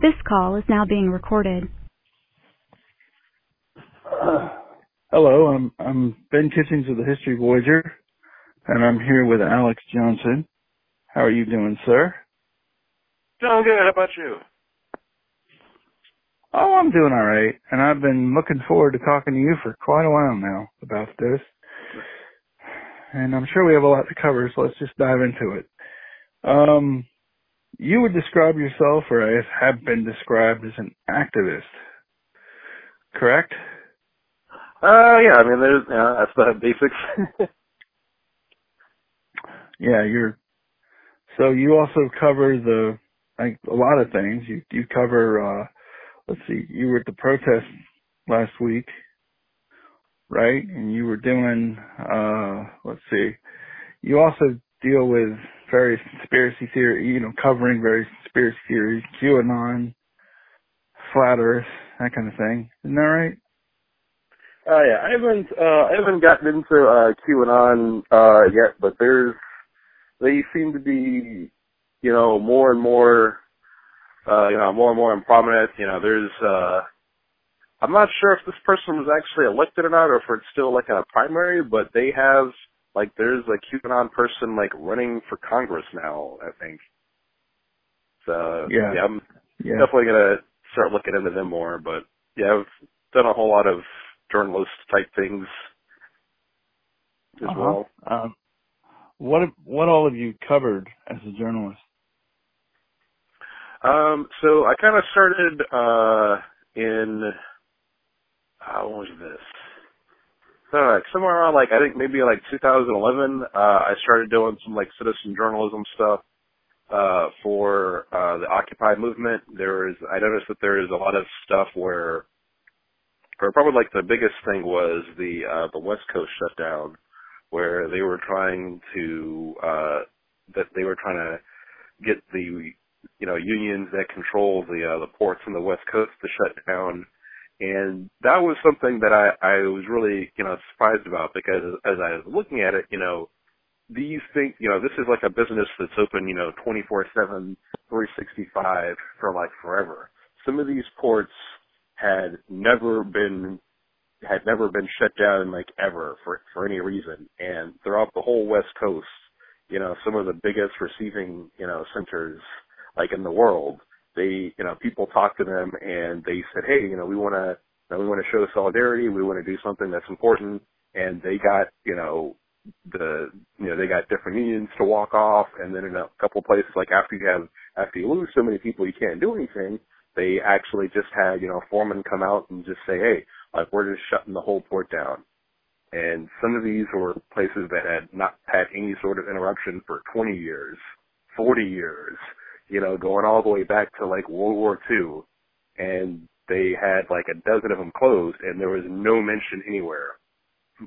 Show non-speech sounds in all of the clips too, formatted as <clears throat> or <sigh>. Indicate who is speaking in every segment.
Speaker 1: This call is now being recorded.
Speaker 2: Uh, <clears throat> hello, I'm I'm Ben Kitchings of the History Voyager, and I'm here with Alex Johnson. How are you doing, sir?
Speaker 3: Doing good. How about you?
Speaker 2: Oh, I'm doing all right, and I've been looking forward to talking to you for quite a while now about this. And I'm sure we have a lot to cover, so let's just dive into it. Um, you would describe yourself, or I have been described as an activist, correct?
Speaker 3: Uh, yeah. I mean, there's yeah, that's the basics. <laughs>
Speaker 2: yeah, you're. So you also cover the like a lot of things. You you cover. uh Let's see. You were at the protest last week, right? And you were doing. uh Let's see. You also deal with various conspiracy theory, you know, covering various conspiracy theories, QAnon, flat Earth, that kind of thing. Isn't that right?
Speaker 3: Uh, yeah, I haven't, uh, I haven't gotten into, uh, QAnon, uh, yet, but there's, they seem to be, you know, more and more, uh, you know, more and more prominent. You know, there's, uh, I'm not sure if this person was actually elected or not, or if it's still like in a primary, but they have like there's a QAnon person like running for Congress now, I think. So
Speaker 2: yeah,
Speaker 3: yeah I'm
Speaker 2: yeah.
Speaker 3: definitely gonna start looking into them more. But yeah, I've done a whole lot of journalist type things as
Speaker 2: uh-huh.
Speaker 3: well.
Speaker 2: Um, what what all have you covered as a journalist?
Speaker 3: Um, so I kind of started uh in how uh, was this? Somewhere around like I think maybe like 2011, uh, I started doing some like citizen journalism stuff uh, for uh, the Occupy movement. There is I noticed that there is a lot of stuff where, or probably like the biggest thing was the uh, the West Coast shutdown, where they were trying to uh, that they were trying to get the you know unions that control the uh, the ports on the West Coast to shut down and that was something that I, I was really, you know, surprised about because as I was looking at it, you know, these things, you know, this is like a business that's open, you know, 24-7, 365 for like forever. Some of these ports had never been, had never been shut down like ever for, for any reason. And throughout the whole West Coast, you know, some of the biggest receiving, you know, centers like in the world they, you know, people talked to them and they said, hey, you know, we want to, you know, we want to show solidarity. We want to do something that's important. And they got, you know, the, you know, they got different unions to walk off. And then in a couple places, like after you have, after you lose so many people, you can't do anything. They actually just had, you know, foremen come out and just say, hey, like we're just shutting the whole port down. And some of these were places that had not had any sort of interruption for 20 years, 40 years you know, going all the way back to like World War II, and they had like a dozen of them closed, and there was no mention anywhere.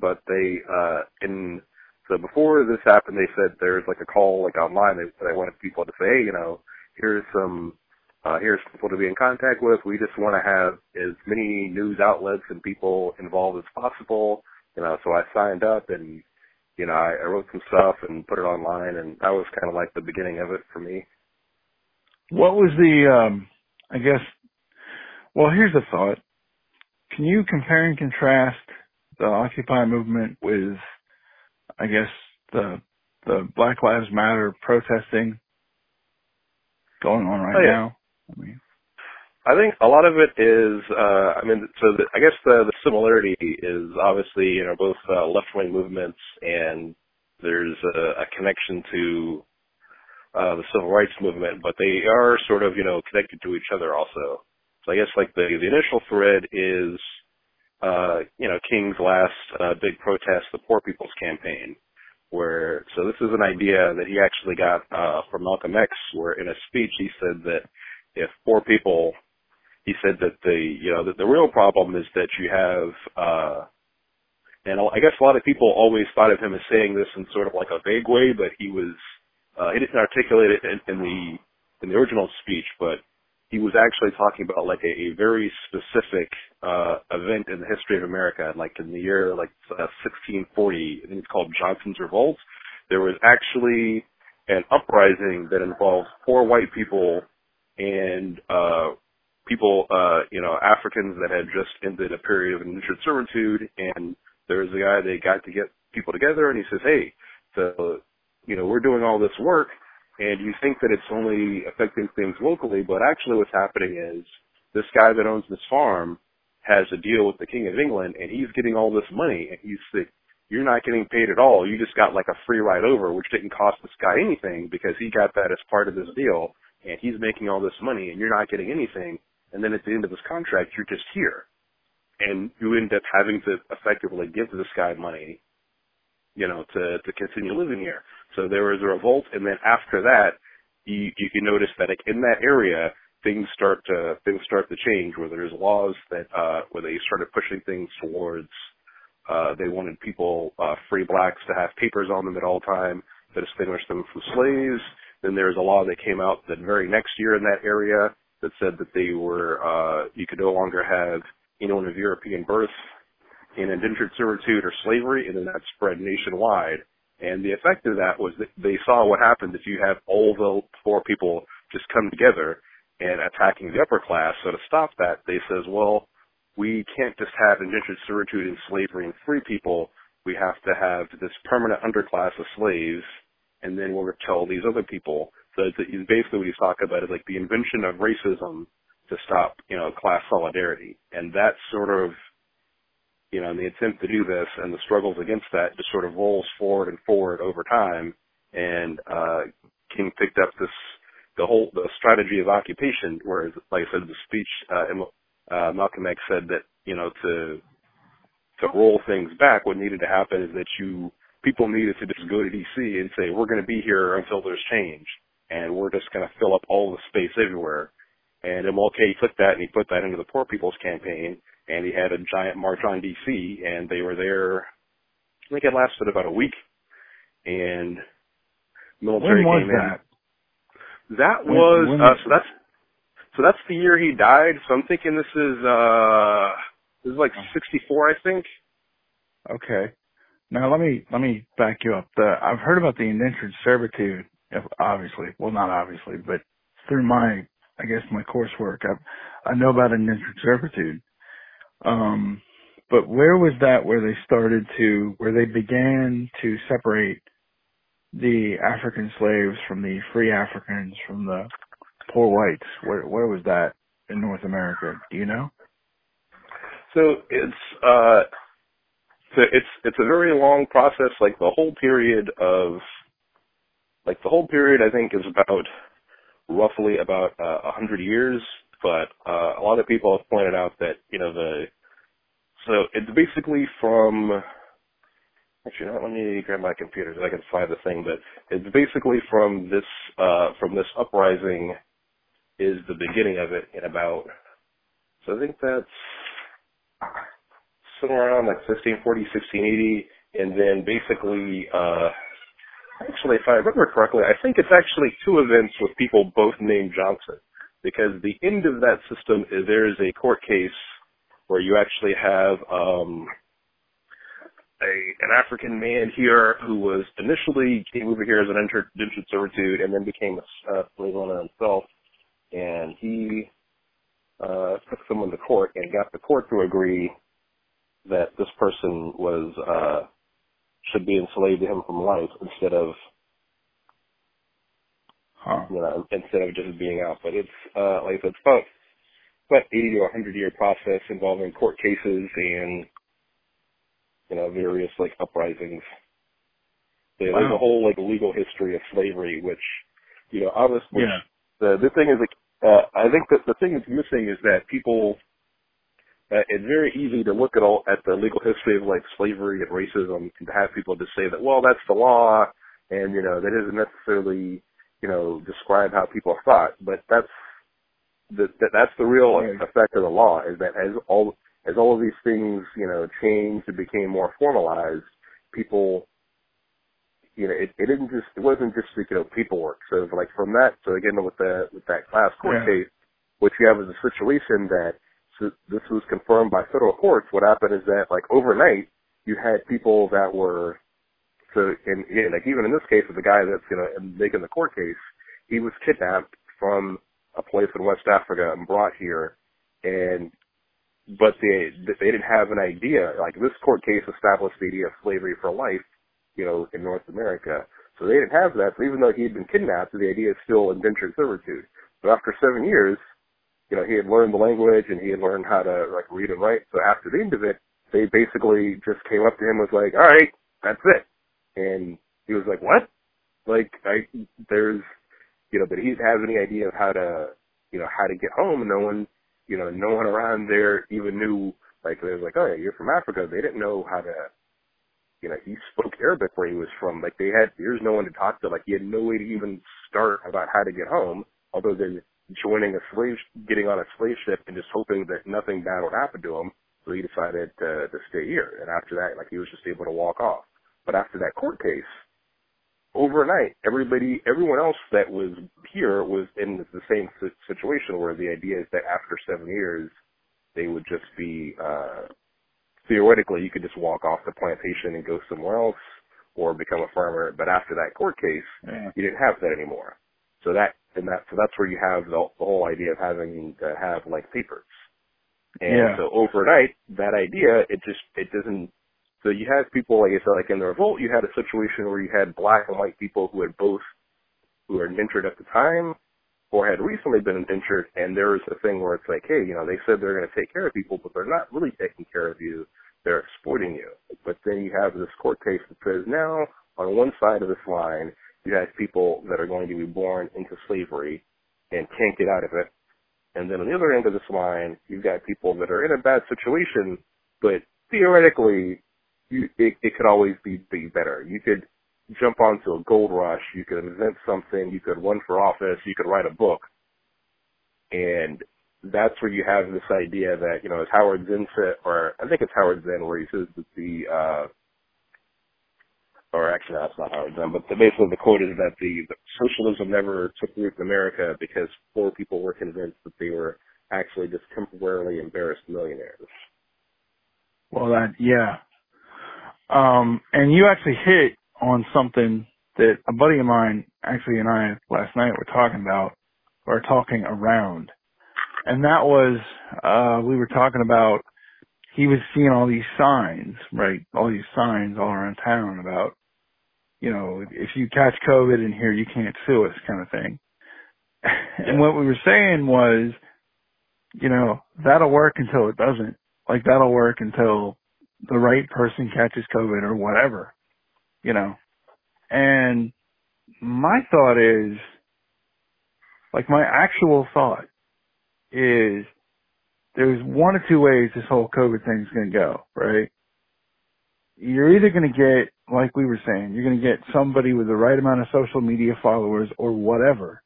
Speaker 3: But they, uh, in so before this happened, they said there's like a call like online that they wanted people to say, hey, you know, here's some, uh, here's people to be in contact with. We just want to have as many news outlets and people involved as possible. You know, so I signed up and, you know, I, I wrote some stuff and put it online, and that was kind of like the beginning of it for me.
Speaker 2: What was the, um, I guess, well, here's a thought. Can you compare and contrast the Occupy movement with, I guess, the, the Black Lives Matter protesting going on right
Speaker 3: oh, yeah.
Speaker 2: now? I mean,
Speaker 3: I think a lot of it is, uh, I mean, so the, I guess the, the similarity is obviously, you know, both uh, left-wing movements and there's a, a connection to uh, the civil rights movement, but they are sort of, you know, connected to each other also. So I guess like the, the initial thread is, uh, you know, King's last, uh, big protest, the Poor People's Campaign, where, so this is an idea that he actually got, uh, from Malcolm X, where in a speech he said that if poor people, he said that the, you know, that the real problem is that you have, uh, and I guess a lot of people always thought of him as saying this in sort of like a vague way, but he was, uh, he didn't articulate it in, in the in the original speech, but he was actually talking about like a, a very specific uh, event in the history of America, like in the year like uh, 1640. I think it's called Johnson's Revolt. There was actually an uprising that involved poor white people and uh, people, uh, you know, Africans that had just ended a period of indentured servitude, and there was a guy they got to get people together, and he says, "Hey, so you know, we're doing all this work, and you think that it's only affecting things locally, but actually, what's happening is this guy that owns this farm has a deal with the King of England, and he's getting all this money, and he's the you're not getting paid at all. You just got like a free ride over, which didn't cost this guy anything because he got that as part of this deal, and he's making all this money, and you're not getting anything and then at the end of this contract, you're just here. And you end up having to effectively give this guy money, you know, to, to continue living here. So there was a revolt, and then after that, you, you can notice that in that area, things start to, things start to change where there's laws that, uh, where they started pushing things towards, uh, they wanted people, uh, free blacks to have papers on them at all time to distinguish them from slaves. Then there was a law that came out the very next year in that area that said that they were uh, you could no longer have anyone of European birth in indentured servitude or slavery, and then that spread nationwide. And the effect of that was that they saw what happened if you have all the poor people just come together and attacking the upper class. So to stop that, they says, well, we can't just have indentured servitude and slavery and free people. We have to have this permanent underclass of slaves, and then we'll tell these other people so it's, it's basically what he's talking about is like the invention of racism to stop, you know, class solidarity. And that sort of, you know, the attempt to do this and the struggles against that just sort of rolls forward and forward over time. And, uh, King picked up this, the whole, the strategy of occupation, whereas, like I said, the speech, uh, uh, Malcolm X said that, you know, to, to roll things back, what needed to happen is that you, people needed to just go to DC and say, we're going to be here until there's change and we're just going to fill up all the space everywhere. And MLK took that and he put that into the Poor People's Campaign, and he had a giant march on D.C. and they were there. I think it lasted about a week, and military
Speaker 2: when was
Speaker 3: came
Speaker 2: that?
Speaker 3: in. That
Speaker 2: When-
Speaker 3: was
Speaker 2: when
Speaker 3: uh, so that's so that's the year he died. So I'm thinking this is uh this is like 64, I think.
Speaker 2: Okay. Now let me let me back you up. The I've heard about the indentured servitude. Obviously, well, not obviously, but through my, I guess my coursework, I I know about indentured servitude. Um, but where was that where they started to where they began to separate the African slaves from the free Africans from the poor whites? Where where was that in North America? Do you know?
Speaker 3: So it's uh so it's it's a very long process. Like the whole period of like the whole period I think is about roughly about uh, a hundred years. But uh, a lot of people have pointed out that you know the so it's basically from actually not let me grab my computer so I can find the thing. But it's basically from this uh, from this uprising is the beginning of it in about so I think that's somewhere around like 1640, 1680, and then basically, uh, actually, if I remember correctly, I think it's actually two events with people both named Johnson, because the end of that system is there is a court case where you actually have um, a an African man here who was initially came over here as an indentured servitude and then became a slave owner himself, and he uh, took someone to court and got the court to agree that this person was uh should be enslaved to him from life instead of
Speaker 2: Huh.
Speaker 3: you know instead of just being out. But it's uh like it's about about eighty to a hundred year process involving court cases and you know various like uprisings. There's
Speaker 2: Wow.
Speaker 3: a whole like legal history of slavery, which you know obviously
Speaker 2: Yeah.
Speaker 3: the the thing is like uh, I think that the thing that's missing is that people uh, it's very easy to look at all at the legal history of like slavery and racism and to have people just say that well that's the law and you know that doesn't necessarily you know describe how people thought but that's the, that's the real effect of the law is that as all as all of these things you know changed and became more formalized people you know, it, it didn't just, it wasn't just, you know, paperwork. So like from that, so again with the, with that class court
Speaker 2: Yeah.
Speaker 3: case, what you have is a situation that so this was confirmed by federal courts. What happened is that like overnight, you had people that were, so in, in like even in this case with the guy that's, know, making the court case, he was kidnapped from a place in West Africa and brought here, and but they they didn't have an idea. Like this court case established the idea of slavery for life, you know, in North America. So they didn't have that. So even though he had been kidnapped, the idea is still indentured servitude. But after seven years, you know, he had learned the language and he had learned how to like read and write. So after the end of it, they basically just came up to him and was like, "All right, that's it," and he was like, "What?" Like, I there's, you know, but he didn't have any idea of how to, you know, how to get home. No one you know, no one around there even knew, like, they was like, oh, yeah, you're from Africa. They didn't know how to, you know, he spoke Arabic where he was from. Like, they had, there's no one to talk to. Like, he had no way to even start about how to get home, other than joining a slave, getting on a slave ship and just hoping that nothing bad would happen to him. So he decided to, to stay here. And after that, like, he was just able to walk off. But after that court case, overnight, everybody, everyone else that was here was in the same situation where the idea is that after seven years, they would just be, uh, theoretically, you could just walk off the plantation and go somewhere else or become a farmer. But after that court case, yeah. you didn't have that anymore. So that, and that, so that's where you have the, the whole idea of having to have like papers. And yeah. so overnight, that idea, it just, it doesn't so you had people, like I said, like in the revolt, you had a situation where you had black and white people who had both, who were indentured at the time, or had recently been indentured, and there was a thing where it's like, hey, you know, they said they're going to take care of people, but they're not really taking care of you. They're exploiting you. But then you have this court case that says now, on one side of this line, you have people that are going to be born into slavery and can't get out of it. And then on the other end of this line, you've got people that are in a bad situation, but theoretically you, it, it could always be, be better. You could jump onto a gold rush. You could invent something. You could run for office. You could write a book. And that's where you have this idea that, you know, as Howard Zinn said, or I think it's Howard Zinn where he says that the, uh, or actually that's not Howard Zinn, but the, basically the quote is that the, the socialism never took root in America because poor people were convinced that they were actually just temporarily embarrassed millionaires.
Speaker 2: Well, that yeah, um, and you actually hit on something that a buddy of mine actually and I last night were talking about or talking around. And that was, uh, we were talking about, he was seeing all these signs, right? All these signs all around town about, you know, if you catch COVID in here, you can't sue us kind of thing. <laughs> and what we were saying was, you know, that'll work until it doesn't. Like that'll work until the right person catches COVID or whatever, you know. And my thought is, like my actual thought is there's one or two ways this whole COVID thing is going to go, right? You're either going to get, like we were saying, you're going to get somebody with the right amount of social media followers or whatever,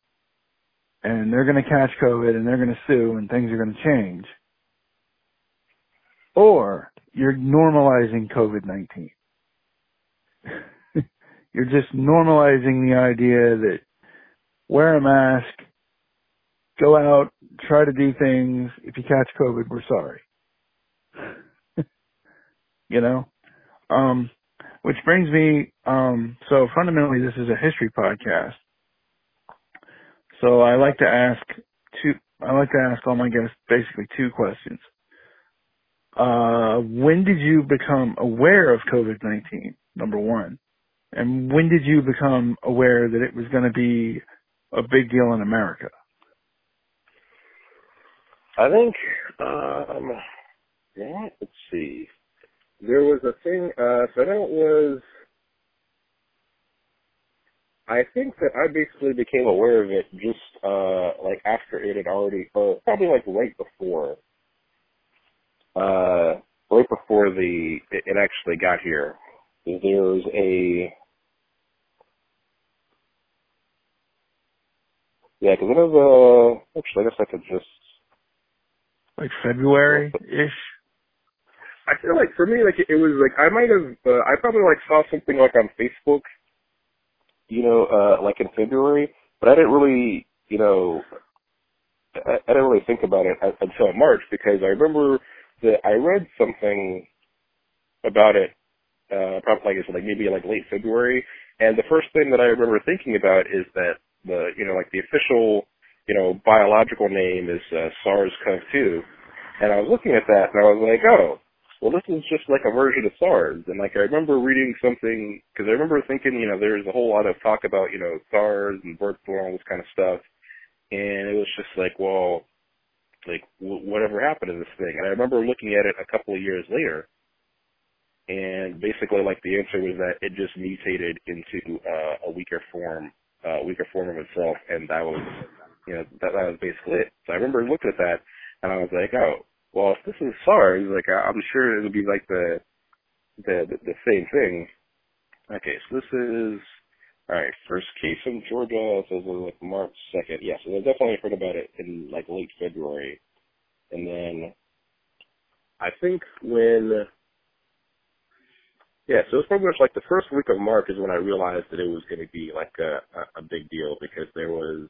Speaker 2: and they're going to catch COVID and they're going to sue and things are going to change. Or you're normalizing COVID-19. <laughs> you're just normalizing the idea that wear a mask, go out, try to do things. If you catch COVID, we're sorry. <laughs> you know? Um, which brings me, um, so fundamentally this is a history podcast. So I like to ask two, I like to ask all my guests basically two questions. Uh, when did you become aware of COVID-19? Number one. And when did you become aware that it was going to be a big deal in America?
Speaker 3: I think, um, yeah, let's see. There was a thing, uh, so that was, I think that I basically became aware of it just, uh, like after it had already, or probably like right before uh, right before the it actually got here, there was a yeah, because it was uh actually I guess I could just
Speaker 2: like February ish.
Speaker 3: I feel like for me, like it was like I might have uh, I probably like saw something like on Facebook, you know, uh like in February, but I didn't really, you know, I, I didn't really think about it until March because I remember that I read something about it, uh, probably like it's like maybe like late February, and the first thing that I remember thinking about is that the you know like the official you know, biological name is uh, SARS-CoV-2. And I was looking at that and I was like, oh, well, this is just like a version of SARS. And like, I remember reading something, cause I remember thinking, you know, there's a whole lot of talk about, you know, SARS and bird flu and all this kind of stuff. And it was just like, well, like, w- whatever happened to this thing? And I remember looking at it a couple of years later. And basically, like, the answer was that it just mutated into uh, a weaker form, uh, weaker form of itself. And that was, you know, that, that was basically it. So I remember looking at that and I was like, oh, well, if this is SARS, like I'm sure it'll be like the the the, the same thing. Okay, so this is all right. First case in Georgia. So this is like March second. Yeah, so I definitely heard about it in like late February, and then I think when yeah, so it's pretty much like the first week of March is when I realized that it was going to be like a, a a big deal because there was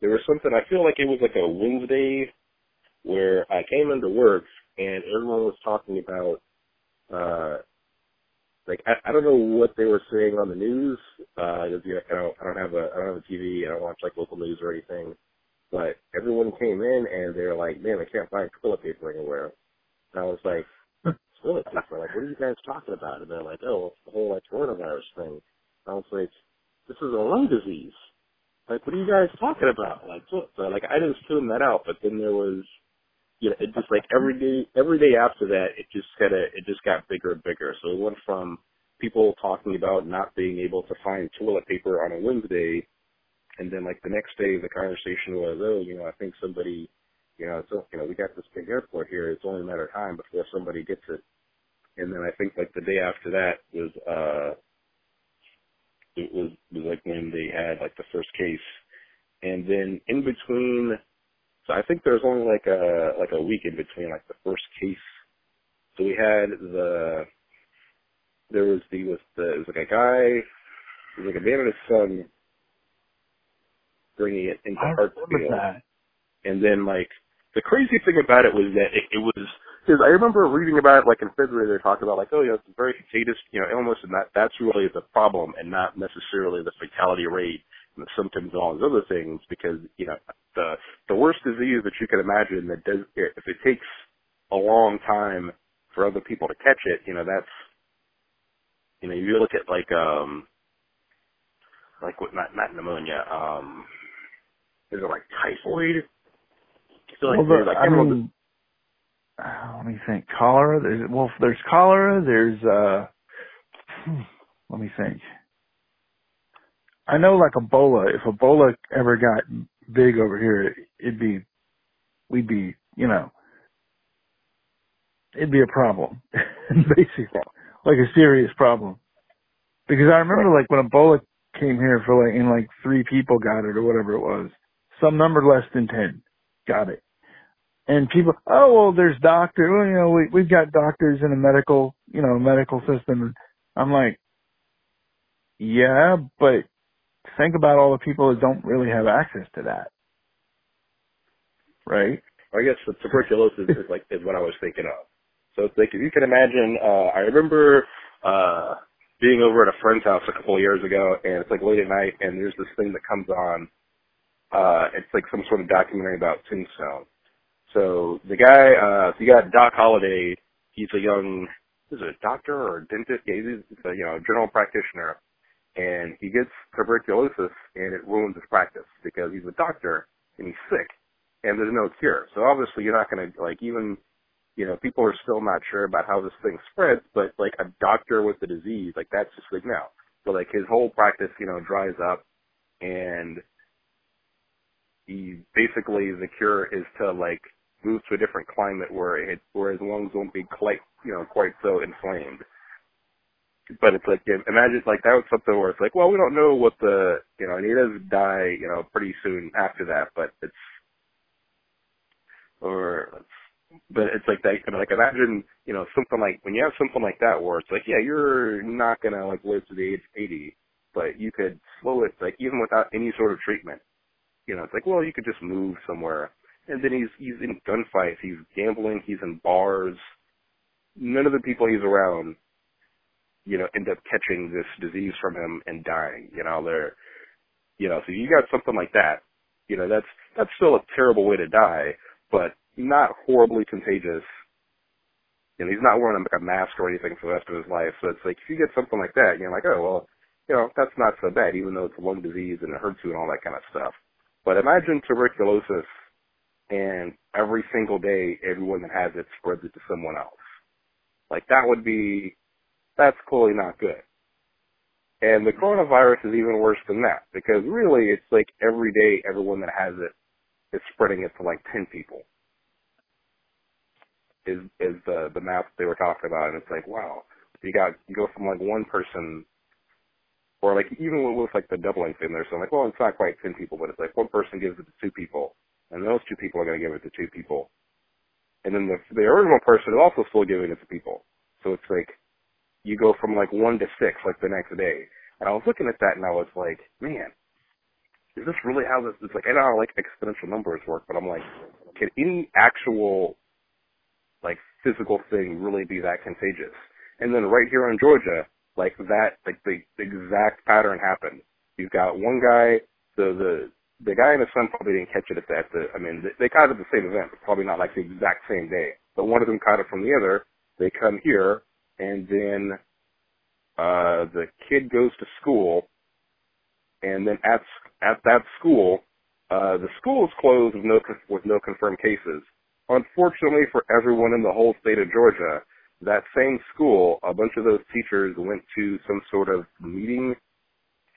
Speaker 3: there was something I feel like it was like a Wednesday where I came into work and everyone was talking about uh like I, I don't know what they were saying on the news. Uh you know, I don't I don't have a I don't have a TV, I don't watch like local news or anything. But everyone came in and they're like, Man, I can't find toilet paper anywhere. And I was like, <laughs> Toilet paper, like what are you guys talking about? And they're like, Oh, it's the whole like coronavirus thing. I was like, This is a lung disease. Like, what are you guys talking about? Like, so, so like I just tuned that out, but then there was you know, it just like every day, every day after that, it just kind of, it just got bigger and bigger. So it went from people talking about not being able to find toilet paper on a Wednesday, and then like the next day, the conversation was, oh, you know, I think somebody, you know, it's, you know, we got this big airport here. It's only a matter of time before somebody gets it. And then I think like the day after that was, uh, it was, was like when they had like the first case. And then in between so I think there's only like a like a week in between like the first case. So we had the there was the was the it was like a guy it was like a man and his son bringing it into Hartsfield. And then like the crazy thing about it was that it, it was because I remember reading about it like in February they're talking about like oh yeah it's a very contagious you know illness and that that's really the problem and not necessarily the fatality rate and the symptoms and all those other things because you know the the worst disease that you can imagine that does if it takes a long time for other people to catch it, you know that's you know you look at like um like what not not pneumonia um is it like typhoid?
Speaker 2: I like well, the, I mean, uh, let me think. Cholera. There's well, there's cholera. There's uh, hmm, let me think. I know like Ebola, if Ebola ever got big over here, it'd be, we'd be, you know, it'd be a problem, <laughs> basically, like a serious problem. Because I remember like when Ebola came here for like, and like three people got it or whatever it was, some number less than 10 got it. And people, oh well, there's doctors. Well, you know, we we've got doctors in a medical, you know, medical system. I'm like, yeah, but think about all the people that don't really have access to that. Right?
Speaker 3: I guess the tuberculosis is like is what I was thinking of. So it's like if you can imagine, uh I remember uh being over at a friend's house a couple of years ago and it's like late at night and there's this thing that comes on. Uh it's like some sort of documentary about Tombstone. So the guy uh so you got Doc Holliday, he's a young is it a doctor or a dentist? Yeah, he's a you know, general practitioner and he gets tuberculosis and it ruins his practice because he's a doctor and he's sick and there's no cure. So obviously you're not going to like even, you know, people are still not sure about how this thing spreads, but like a doctor with the disease, like that's just like now. So like his whole practice, you know, dries up and he basically the cure is to like move to a different climate where it, where his lungs won't be quite, you know, quite so inflamed but it's like imagine like that was something where it's like, well, we don't know what the you know, and he does die, you know, pretty soon after that, but it's or but it's like that you know, like imagine, you know, something like when you have something like that where it's like, yeah, you're not gonna like live to the age of eighty, but you could slow it like even without any sort of treatment. You know, it's like, well, you could just move somewhere. And then he's he's in gunfights, he's gambling, he's in bars. None of the people he's around you know, end up catching this disease from him and dying. You know, they're, you know, so you got something like that, You know, that's that's still a terrible way to die, but not horribly contagious. You know, he's not wearing a mask or anything for the rest of his life. So it's like if you get something like that, you're like, oh well, you know, that's not so bad, even though it's a lung disease and it hurts you and all that kind of stuff. But imagine tuberculosis and every single day everyone that has it spreads it to someone else. Like that would be, that's clearly not good. And the coronavirus is even worse than that because really it's like every day everyone that has it is spreading it to like 10 people. Is, is the, the math they were talking about and it's like, wow, you got, you go from like one person or like even with like the doubling thing there, so I'm like, well, it's not quite 10 people, but it's like one person gives it to two people and those two people are going to give it to two people. And then the, the original person is also still giving it to people. So it's like, you go from like one to six like the next day. And I was looking at that and I was like, man, is this really how this is like I don't know how like exponential numbers work, but I'm like, can any actual like physical thing really be that contagious? And then right here in Georgia, like that like the, the exact pattern happened. You've got one guy the the the guy and his son probably didn't catch it at that. the I mean, they, they caught it at the same event, but probably not like the exact same day. But one of them caught it from the other. They come here, and then uh the kid goes to school, and then at at that school, uh the school is closed with no with no confirmed cases. Unfortunately for everyone in the whole state of Georgia, that same school, a bunch of those teachers went to some sort of meeting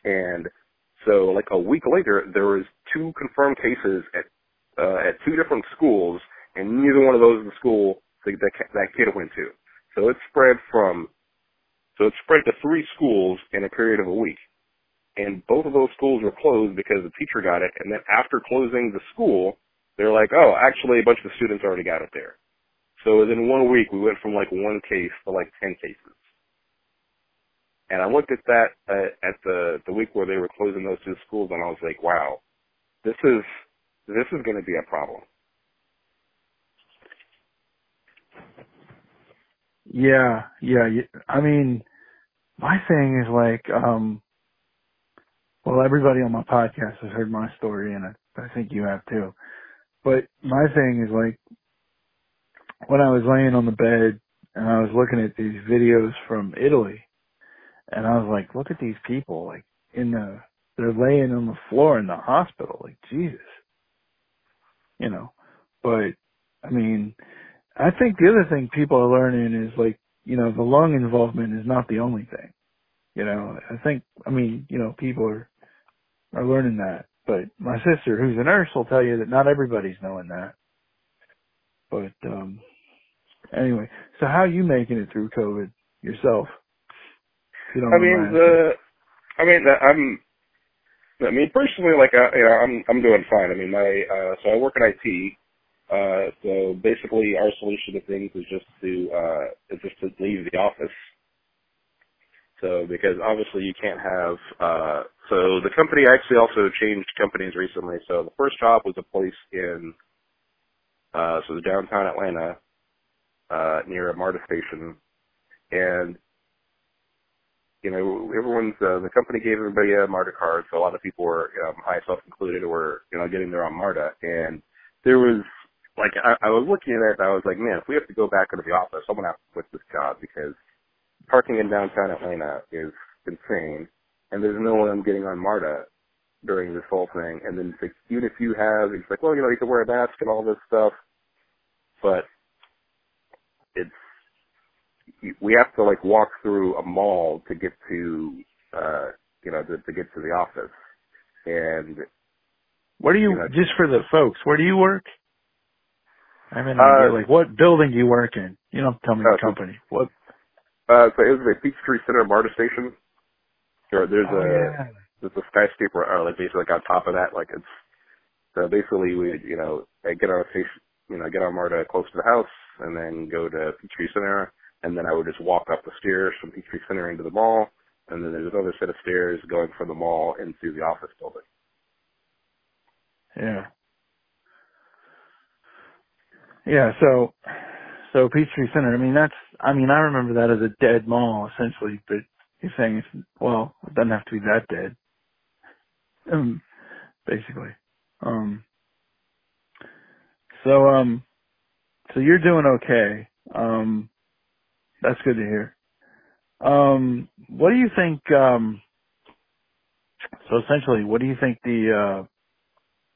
Speaker 3: and so like a week later, there was two confirmed cases at uh, at two different schools, and neither one of those is the school that that kid went to. So it spread from so it spread to three schools in a period of a week, and both of those schools were closed because the teacher got it. And then after closing the school, they're like, oh, actually, a bunch of the students already got it there. So within one week, we went from like one case to like ten cases. And I looked at that uh, at the the week where they were closing those two schools, and I was like, wow, this is this is going to be a problem.
Speaker 2: Yeah, yeah. I mean, my thing is like, um, well, everybody on my podcast has heard my story, and I, I think you have too. But my thing is like, when I was laying on the bed and I was looking at these videos from Italy, and I was like, look at these people, like in the, they're laying on the floor in the hospital, like Jesus, you know. But I mean, I think the other thing people are learning is like, you know, the lung involvement is not the only thing. You know, I think, I mean, you know, people are are learning that. But my sister, who's a nurse, will tell you that not everybody's knowing that. But um anyway, so how are you making it through COVID yourself?
Speaker 3: I mean the, I mean the, I'm, I mean personally, like I, you know, I'm I'm doing fine. I mean my, uh, so I work in IT. Uh, so basically, our solution to things is just to uh, is just to leave the office. So because obviously you can't have. Uh, so the company actually also changed companies recently. So the first job was a place in. Uh, so the downtown Atlanta, uh, near a MARTA station, and you know, everyone's, uh, the company gave everybody a MARTA card, so a lot of people were, um, myself included, were, you know, getting there on MARTA. And there was, like, I, I was looking at it and I was like, man, if we have to go back into the office, I'm going to have to quit this job because parking in downtown Atlanta is insane. And there's no one getting on MARTA during this whole thing. And then like, even if you have, it's like, well, you know, you can wear a mask and all this stuff, but it's we have to like walk through a mall to get to uh you know to, to get to the office and
Speaker 2: where do you, you know, just for the folks where do you work i mean uh, like what building do you work in you don't tell me uh, the company what
Speaker 3: uh so it was a peachtree center marta station there, there's
Speaker 2: oh,
Speaker 3: a
Speaker 2: yeah.
Speaker 3: there's a skyscraper uh, like basically like on top of that like it's so basically we you know get on a station you know get on marta close to the house and then go to peachtree center and then I would just walk up the stairs from Peachtree Center into the mall, and then there's another set of stairs going from the mall into the office building.
Speaker 2: Yeah. Yeah, so so Peachtree Center, I mean that's I mean I remember that as a dead mall essentially, but you're saying it's well, it doesn't have to be that dead. Um basically. Um. So um. So you're doing okay. Um. That's good to hear. Um. What do you think? Um. So essentially, what do you think the uh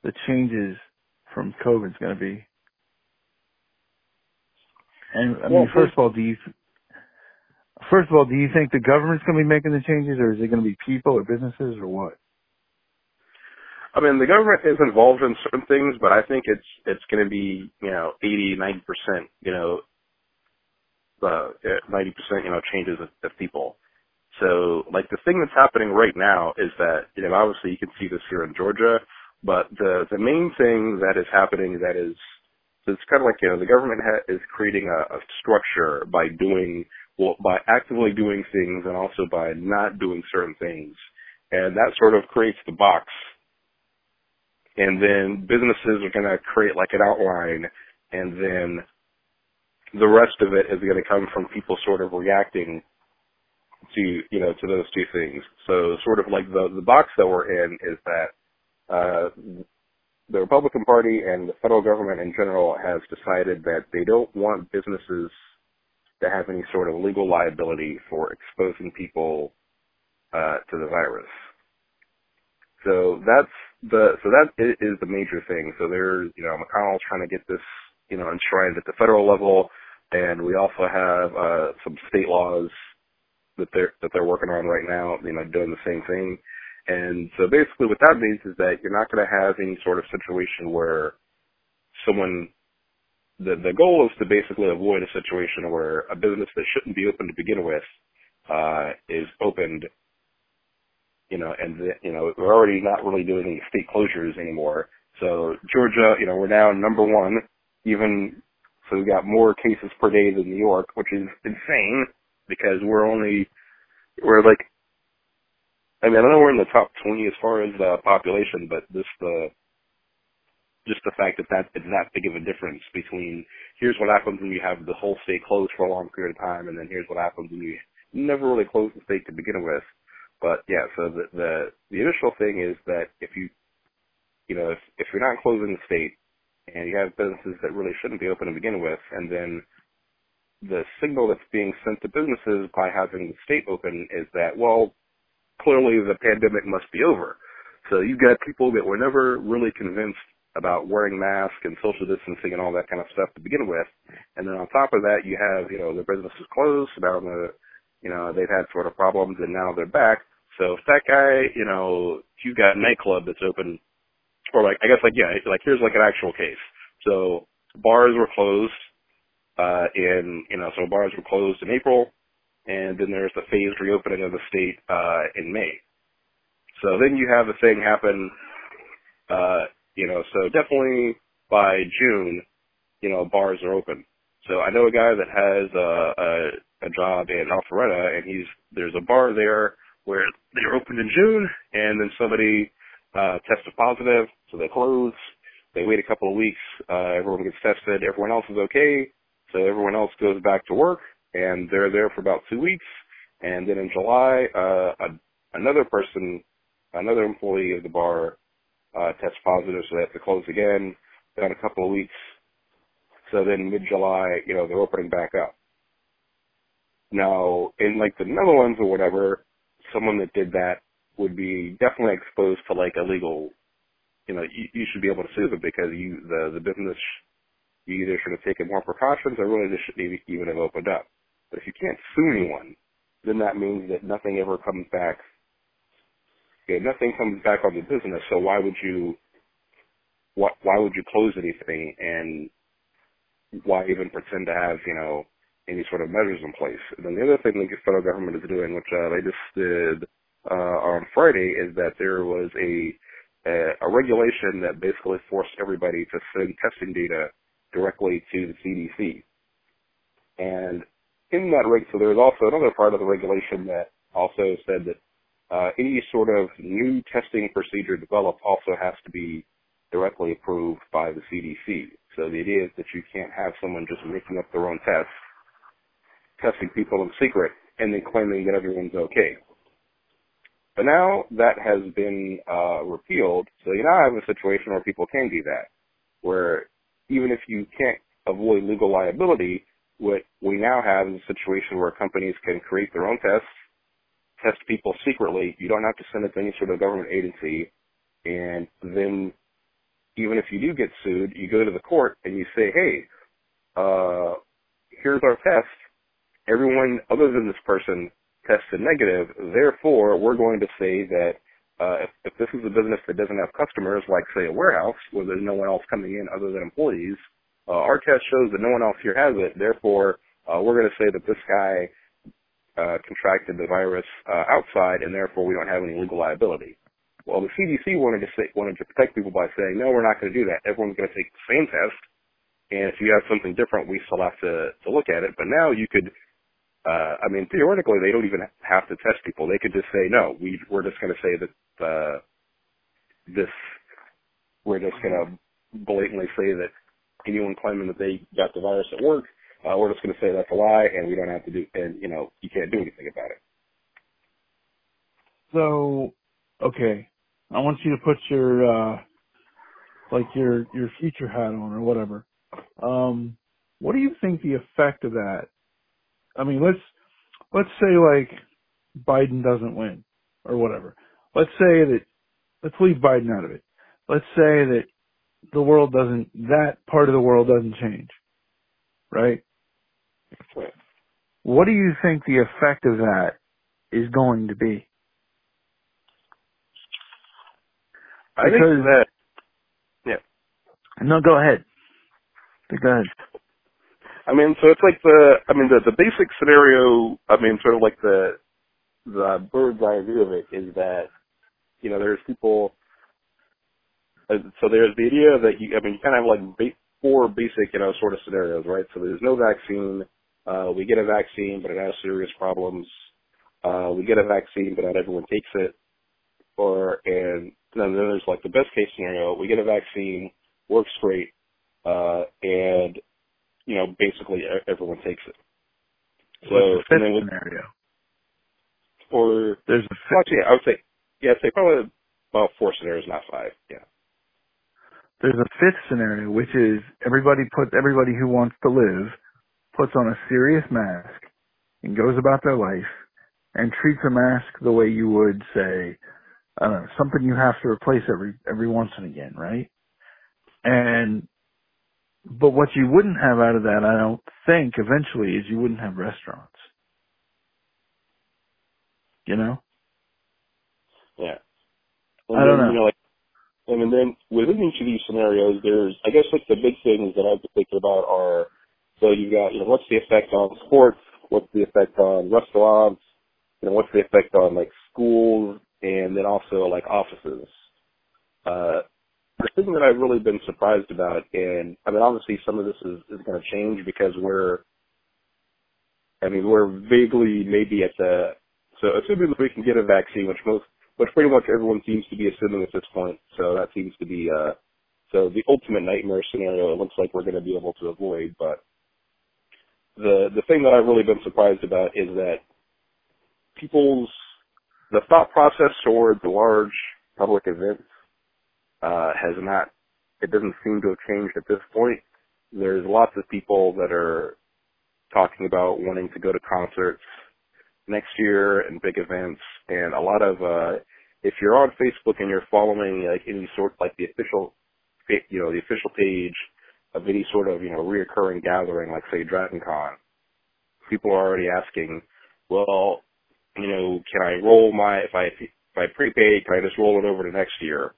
Speaker 2: the changes from COVID is going to be? And I mean,
Speaker 3: Well,
Speaker 2: first of all, do you first of all do you think the government's going to be making the changes, or is it going to be people or businesses or what?
Speaker 3: I mean, the government is involved in certain things, but I think it's it's going to be you know eighty, ninety percent, you know, uh, ninety percent, you know, changes of, of people. So, like the thing that's happening right now is that you know obviously you can see this here in Georgia, but the the main thing that is happening that is so it's kind of like you know the government ha- is creating a, a structure by doing well by actively doing things and also by not doing certain things, and that sort of creates the box. And then businesses are going to create like an outline and then the rest of it is going to come from people sort of reacting to you know to those two things. So sort of like the the box that we're in is that uh the Republican Party and the federal government in general has decided that they don't want businesses to have any sort of legal liability for exposing people uh, to the virus. So that's the so that is the major thing. So there's you know McConnell's trying to get this you know enshrined at the federal level, and we also have uh, some state laws that they're that they're working on right now. You know, doing the same thing. And so basically, what that means is that you're not going to have any sort of situation where someone the the goal is to basically avoid a situation where a business that shouldn't be open to begin with uh, is opened you know, and the, you know, we're already not really doing any state closures anymore. So Georgia, you know, we're now number one, even so we've got more cases per day than New York, which is insane because we're only we're like I mean, I know we're in the top 20 as far as uh, population, but this the just the fact that that is that big of a difference between here's what happens when you have the whole state closed for a long period of time, and then here's what happens when you never really close the state to begin with. But yeah, so the, the the initial thing is that if you you know if if you're not closing the state and you have businesses that really shouldn't be open to begin with, and then the signal that's being sent to businesses by having the state open is that well clearly the pandemic must be over. So you've got people that were never really convinced about wearing masks and social distancing and all that kind of stuff to begin with. And then on top of that, you have, you know, the businesses closed. Now the you know, they've had sort of problems and now they're back. So if that guy, you know, if you've got a nightclub that's open, or like, I guess like, yeah, like here's like an actual case. So bars were closed, uh, in, you know, so bars were closed in April, and then there's the phased reopening of the state, uh, in May. So then you have the thing happen, uh, you know, so definitely by June, you know, bars are open. So I know a guy that has a, a a job in Alpharetta, and he's there's a bar there where they were opened in June, and then somebody uh, tested positive, so they close. They wait a couple of weeks. Uh, everyone gets tested. Everyone else is okay, so everyone else goes back to work, and they're there for about two weeks. And then in July, uh, a, another person, another employee of the bar, uh, tests positive, so they have to close again. Then a couple of weeks. So then mid-July, you know, they're opening back up. Now, in like the Netherlands or whatever, someone that did that would be definitely exposed to like illegal. You know, you, you should be able to sue them because you the the business you either should have taken more precautions or really just shouldn't even have opened up. But if you can't sue anyone, then that means that nothing ever comes back. Nothing comes back on the business. So why would you? What? Why would you close anything? And why even pretend to have you know any sort of measures in place. And then the other thing that the federal government is doing, which uh, they just did uh, on Friday, is that there was a a regulation that basically forced everybody to send testing data directly to the CDC. And in that reg, so there's also another part of the regulation that also said that uh, any sort of new testing procedure developed also has to be directly approved by the CDC. So the idea is that you can't have someone just making up their own tests testing people in secret and then claiming that everyone's okay. But now that has been uh, repealed, so you now have a situation where people can do that, where even if you can't avoid legal liability, what we now have is a situation where companies can create their own tests, test people secretly. You don't have to send it to any sort of government agency, and then even if you do get sued, you go to the court and you say, hey, uh, here's our test. Everyone other than this person tested negative. Therefore, we're going to say that uh, if, if this is a business that doesn't have customers, like say a warehouse where there's no one else coming in other than employees, uh, our test shows that no one else here has it. Therefore, uh, we're going to say that this guy uh, contracted the virus uh, outside, and therefore we don't have any legal liability. Well, the CDC wanted to say, wanted to protect people by saying, no, we're not going to do that. Everyone's going to take the same test, and if you have something different, we still have to to look at it. But now you could uh, I mean, theoretically, they don't even have to test people. They could just say, no, we, we're just going to say that, uh, this, we're just going to blatantly say that anyone claiming that they got the virus at work, uh, we're just going to say that's a lie and we don't have to do, and, you know, you can't do anything about it.
Speaker 2: So, okay. I want you to put your, uh, like your, your future hat on or whatever. Um, what do you think the effect of that I mean, let's let's say like Biden doesn't win or whatever. Let's say that let's leave Biden out of it. Let's say that the world doesn't that part of the world doesn't change. Right?
Speaker 3: Right.
Speaker 2: What do you think the effect of that is going to be?
Speaker 3: I think that yeah.
Speaker 2: No, go ahead. Go ahead.
Speaker 3: I mean, so it's like the, I mean, the the basic scenario. I mean, sort of like the the bird's eye view of it is that, you know, there's people. Uh, so there's the idea that you, I mean, you kind of have like ba- four basic, you know, sort of scenarios, right? So there's no vaccine. Uh, we get a vaccine, but it has serious problems. Uh, we get a vaccine, but not everyone takes it. Or and then there's like the best case scenario: we get a vaccine, works great, uh, and you know, basically everyone takes it.
Speaker 2: So What's the fifth scenario?
Speaker 3: Or
Speaker 2: there's a
Speaker 3: fifth. Actually, I would say, yeah, I'd say probably about four scenarios, not five. Yeah.
Speaker 2: There's a fifth scenario, which is everybody puts everybody who wants to live puts on a serious mask and goes about their life and treats a mask the way you would say, I don't know, something you have to replace every every once and again, right? And but what you wouldn't have out of that, I don't think, eventually, is you wouldn't have restaurants. You know?
Speaker 3: Yeah.
Speaker 2: And I don't
Speaker 3: then,
Speaker 2: know.
Speaker 3: You know like, and then within each of these scenarios, there's, I guess, like the big things that I've been thinking about are, so you've got, you know, what's the effect on sports? What's the effect on restaurants? You know, what's the effect on like schools? And then also like offices. Uh, the thing that I've really been surprised about, and I mean, obviously some of this is, is going to change because we're, I mean, we're vaguely maybe at the, so assuming that we can get a vaccine, which most, which pretty much everyone seems to be assuming at this point, so that seems to be, uh, so the ultimate nightmare scenario it looks like we're going to be able to avoid, but the, the thing that I've really been surprised about is that people's, the thought process toward the large public events uh, has not, it doesn't seem to have changed at this point. There's lots of people that are talking about wanting to go to concerts next year and big events and a lot of, uh, if you're on Facebook and you're following like any sort, like the official, you know, the official page of any sort of, you know, reoccurring gathering, like say DragonCon, people are already asking, well, you know, can I roll my, if I, if I prepaid, can I just roll it over to next year?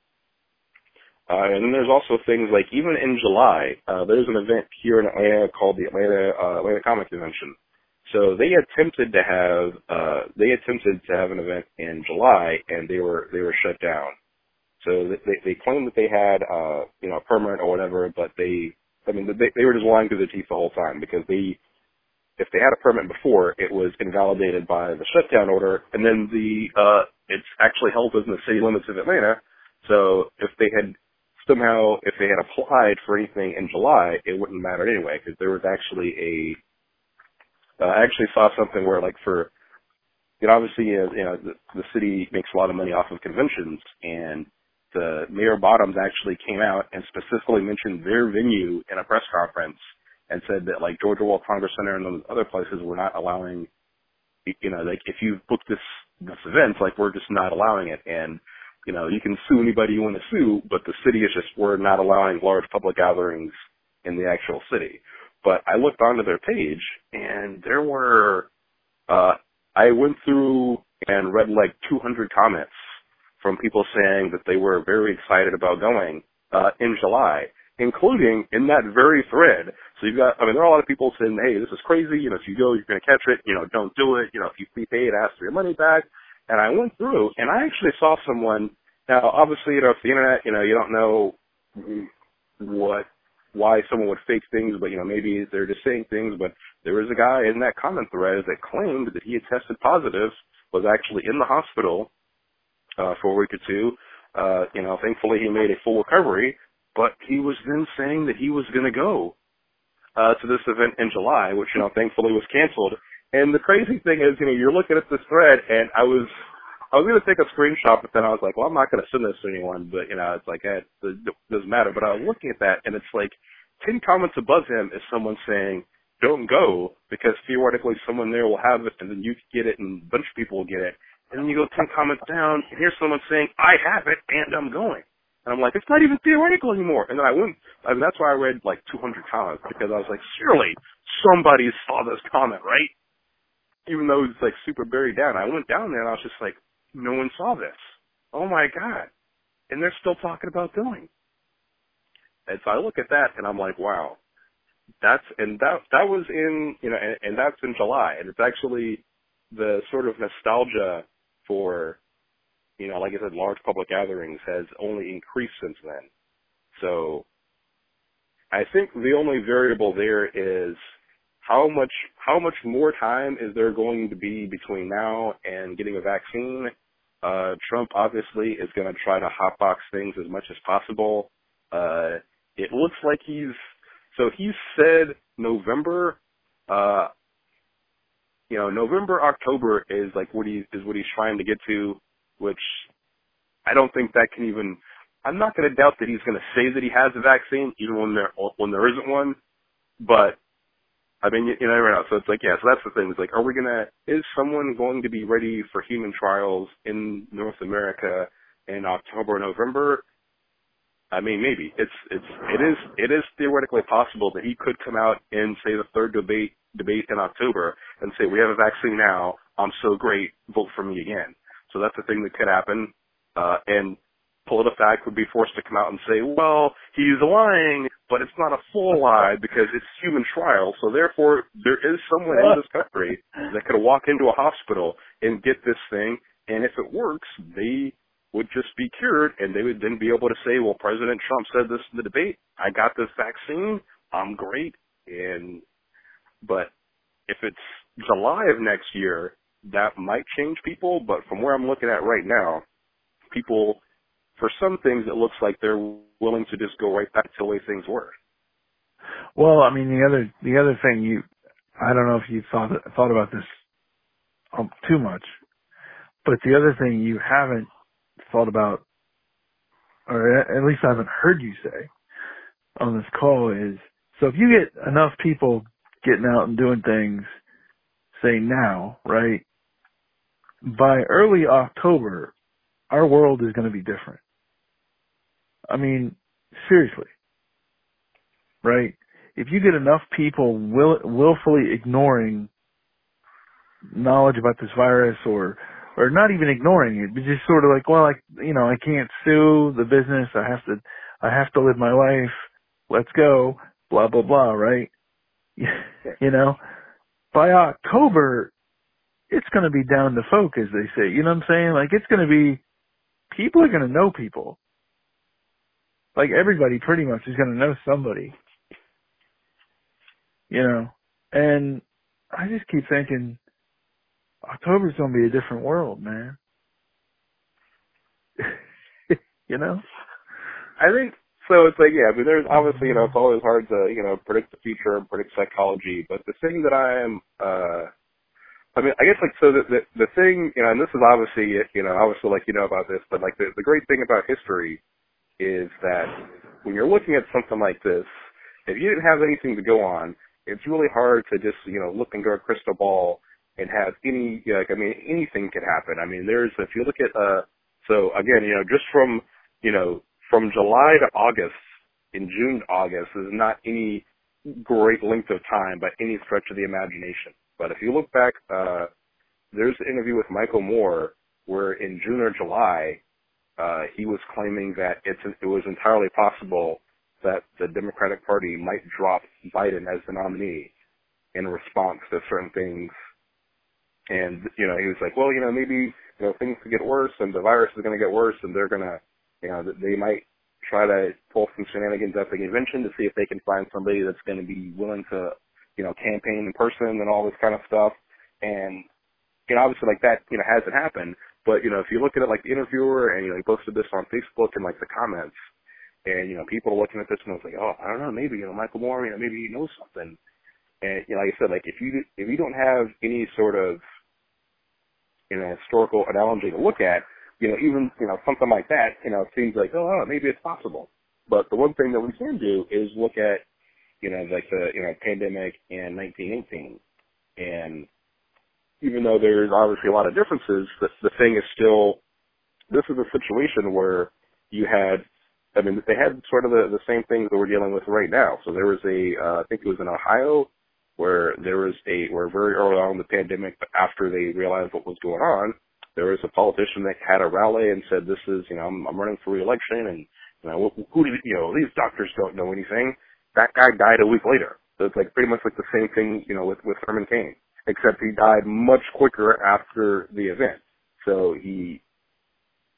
Speaker 3: Uh, and then there's also things like even in July, uh, there's an event here in Atlanta called the Atlanta uh, Atlanta Comic Convention. So they attempted to have uh, they attempted to have an event in July, and they were they were shut down. So they they claimed that they had uh, you know a permit or whatever, but they I mean they they were just lying through their teeth the whole time because they if they had a permit before, it was invalidated by the shutdown order, and then the uh, it's actually held within the city limits of Atlanta. So if they had somehow if they had applied for anything in July, it wouldn't matter anyway because there was actually a. Uh, I actually saw something where like for you know, obviously, you know, the, the city makes a lot of money off of conventions, and the Mayor Bottoms actually came out and specifically mentioned their venue in a press conference and said that like Georgia World Congress Center and those other places were not allowing, you know, like if you book this this event, like we're just not allowing it, and you know, you can sue anybody you want to sue, but the city is just we're not allowing large public gatherings in the actual city. But I looked onto their page and there were uh I went through and read like 200 comments from people saying that they were very excited about going uh, in July, including in that very thread. So you've got, I mean, there are a lot of people saying, "Hey, this is crazy. You know, if you go, you're going to catch it. You know, don't do it. You know, if you prepaid, ask for your money back." And I went through, and I actually saw someone. Now, obviously, you know, it's the internet. You know, you don't know what why someone would fake things, but you know, maybe they're just saying things. But there was a guy in that comment thread that claimed that he had tested positive, was actually in the hospital uh, for a week or two. Uh, you know, thankfully he made a full recovery, but he was then saying that he was going to go uh, to this event in July, which you know, thankfully was canceled. And the crazy thing is, you know, you're looking at this thread, and I was I was gonna take a screenshot, but then I was like, well, I'm not gonna send this to anyone. But you know, it's like eh, it doesn't matter. But I was looking at that, and it's like ten comments above him is someone saying, "Don't go," because theoretically someone there will have it, and then you get it, and a bunch of people will get it. And then you go ten comments down, and here's someone saying, "I have it, and I'm going." And I'm like, it's not even theoretical anymore. And then I went, I mean, that's why I read like 200 comments because I was like, surely somebody saw this comment, right? Even though it's like super buried down. I went down there and I was just like, no one saw this. Oh my god. And they're still talking about doing. And so I look at that and I'm like, wow. That's, and that, that was in, you know, and, and that's in July. And it's actually the sort of nostalgia for, you know, like I said, large public gatherings has only increased since then. So I think the only variable there is how much how much more time is there going to be between now and getting a vaccine? Uh, Trump obviously is going to try to hotbox things as much as possible. Uh, it looks like he's so he said November. Uh, you know, November October is like what he is what he's trying to get to, which I don't think that can even. I'm not going to doubt that he's going to say that he has a vaccine even when there when there isn't one, but I mean, you, you never know. So it's like, yeah, so that's the thing. It's like, are we gonna, is someone going to be ready for human trials in North America in October, or November? I mean, maybe. It's, it's, it is, it is theoretically possible that he could come out in, say, the third debate, debate in October and say, we have a vaccine now. I'm so great. Vote for me again. So that's the thing that could happen. Uh, and PolitiFact would be forced to come out and say, well, he's lying, but it's not a full lie because it's human trial. So therefore, there is someone in this country that could walk into a hospital and get this thing. And if it works, they would just be cured and they would then be able to say, well, President Trump said this in the debate. I got this vaccine. I'm great. And, but if it's July of next year, that might change people. But from where I'm looking at right now, people for some things, it looks like they're willing to just go right back to the way things were.
Speaker 2: Well, I mean, the other the other thing you, I don't know if you thought thought about this um, too much, but the other thing you haven't thought about, or at least I haven't heard you say on this call is, so if you get enough people getting out and doing things, say now, right? By early October, our world is going to be different. I mean, seriously, right? If you get enough people will, willfully ignoring knowledge about this virus or, or not even ignoring it, but just sort of like, well, I, you know, I can't sue the business. I have to, I have to live my life. Let's go. Blah, blah, blah, right? <laughs> you know, by October, it's going to be down to folk, as they say. You know what I'm saying? Like, it's going to be, people are going to know people like everybody pretty much is going to know somebody. You know, and I just keep thinking October's going to be a different world, man. <laughs> you know?
Speaker 3: I think so. It's like, yeah, I mean, there's obviously, you know, it's always hard to, you know, predict the future and predict psychology, but the thing that I am, uh, I mean, I guess like so the, the the thing, you know, and this is obviously, you know, obviously like you know about this, but like the the great thing about history is that when you're looking at something like this, if you didn't have anything to go on, it's really hard to just you know look into a crystal ball and have any like I mean anything could happen. I mean, there's if you look at uh so again, you know, just from you know from July to August, in June to August is not any great length of time by any stretch of the imagination. But if you look back, uh, there's an interview with Michael Moore where in June or July, uh, he was claiming that it was entirely possible that the Democratic Party might drop Biden as the nominee in response to certain things. And, you know, he was like, well, you know, maybe, you know, things could get worse and the virus is going to get worse and they're going to, you know, they might try to pull some shenanigans at the convention to see if they can find somebody that's going to be willing to you know, campaign in person and all this kind of stuff. And, you know, obviously like that, you know, hasn't happened. But, you know, if you look at it like the interviewer and, you know, he posted this on Facebook and like the comments and, you know, people are looking at this and it's like, oh, I don't know, maybe, you know, Michael Moore, you know, maybe he knows something. And, you know, like I said, like if you, if you don't have any sort of, you know, historical analogy to look at, you know, even, you know, something like that, you know, it seems like, oh, maybe it's possible. But the one thing that we can do is look at you know, like the, you know, pandemic in 1918. And even though there's obviously a lot of differences, the, the thing is still, this is a situation where you had, I mean, they had sort of the, the same things that we're dealing with right now. So there was a, uh, I think it was in Ohio, where there was a, where very early on in the pandemic, but after they realized what was going on, there was a politician that had a rally and said, this is, you know, I'm, I'm running for reelection and, you know, who do, you know, these doctors don't know anything that guy died a week later. So it's like pretty much like the same thing, you know, with, with Herman Cain, except he died much quicker after the event. So he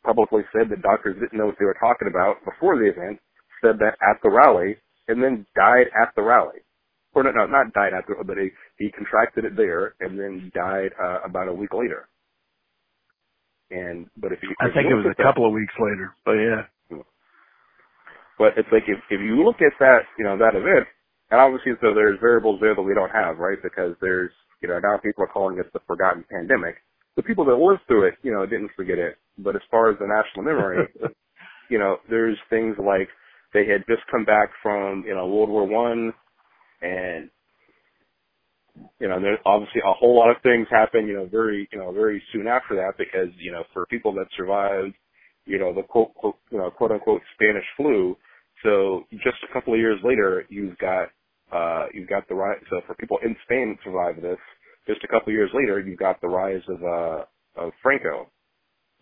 Speaker 3: publicly said that doctors didn't know what they were talking about before the event, said that at the rally, and then died at the rally. Or no, no not died at the, rally, but he, he contracted it there and then died uh, about a week later. And but if you,
Speaker 2: I think it was a that, couple of weeks later, but yeah.
Speaker 3: But it's like if if you look at that, you know, that event, and obviously so there's variables there that we don't have, right? Because there's you know now people are calling it the forgotten pandemic. The people that lived through it, you know, didn't forget it. But as far as the national memory, you know, there's things like they had just come back from you know World War One, and you know, there's obviously a whole lot of things happen, you know, very, you know, very soon after that because, you know, for people that survived, you know, the quote, quote, you know, quote unquote Spanish flu, so just a couple of years later, you've got uh, you've got the rise. So for people in Spain that survived this, just a couple years later, you've got the rise of uh, of Franco.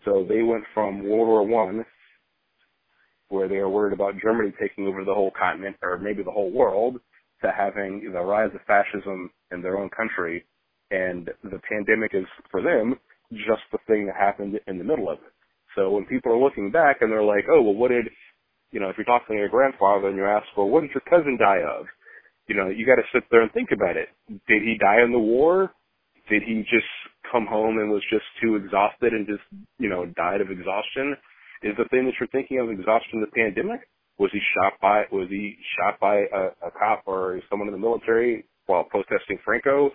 Speaker 3: So they went from World War One, where they were worried about Germany taking over the whole continent or maybe the whole world, to having the rise of fascism in their own country, and the pandemic is for them just the thing that happened in the middle of it. So when people are looking back and they're like, oh well, what did you know, if you're talking to your grandfather and you ask, well, what did your cousin die of? You know, you got to sit there and think about it. Did he die in the war? Did he just come home and was just too exhausted and just, you know, died of exhaustion? Is the thing that you're thinking of exhaustion the pandemic? Was he shot by, was he shot by a, a cop or someone in the military while protesting Franco?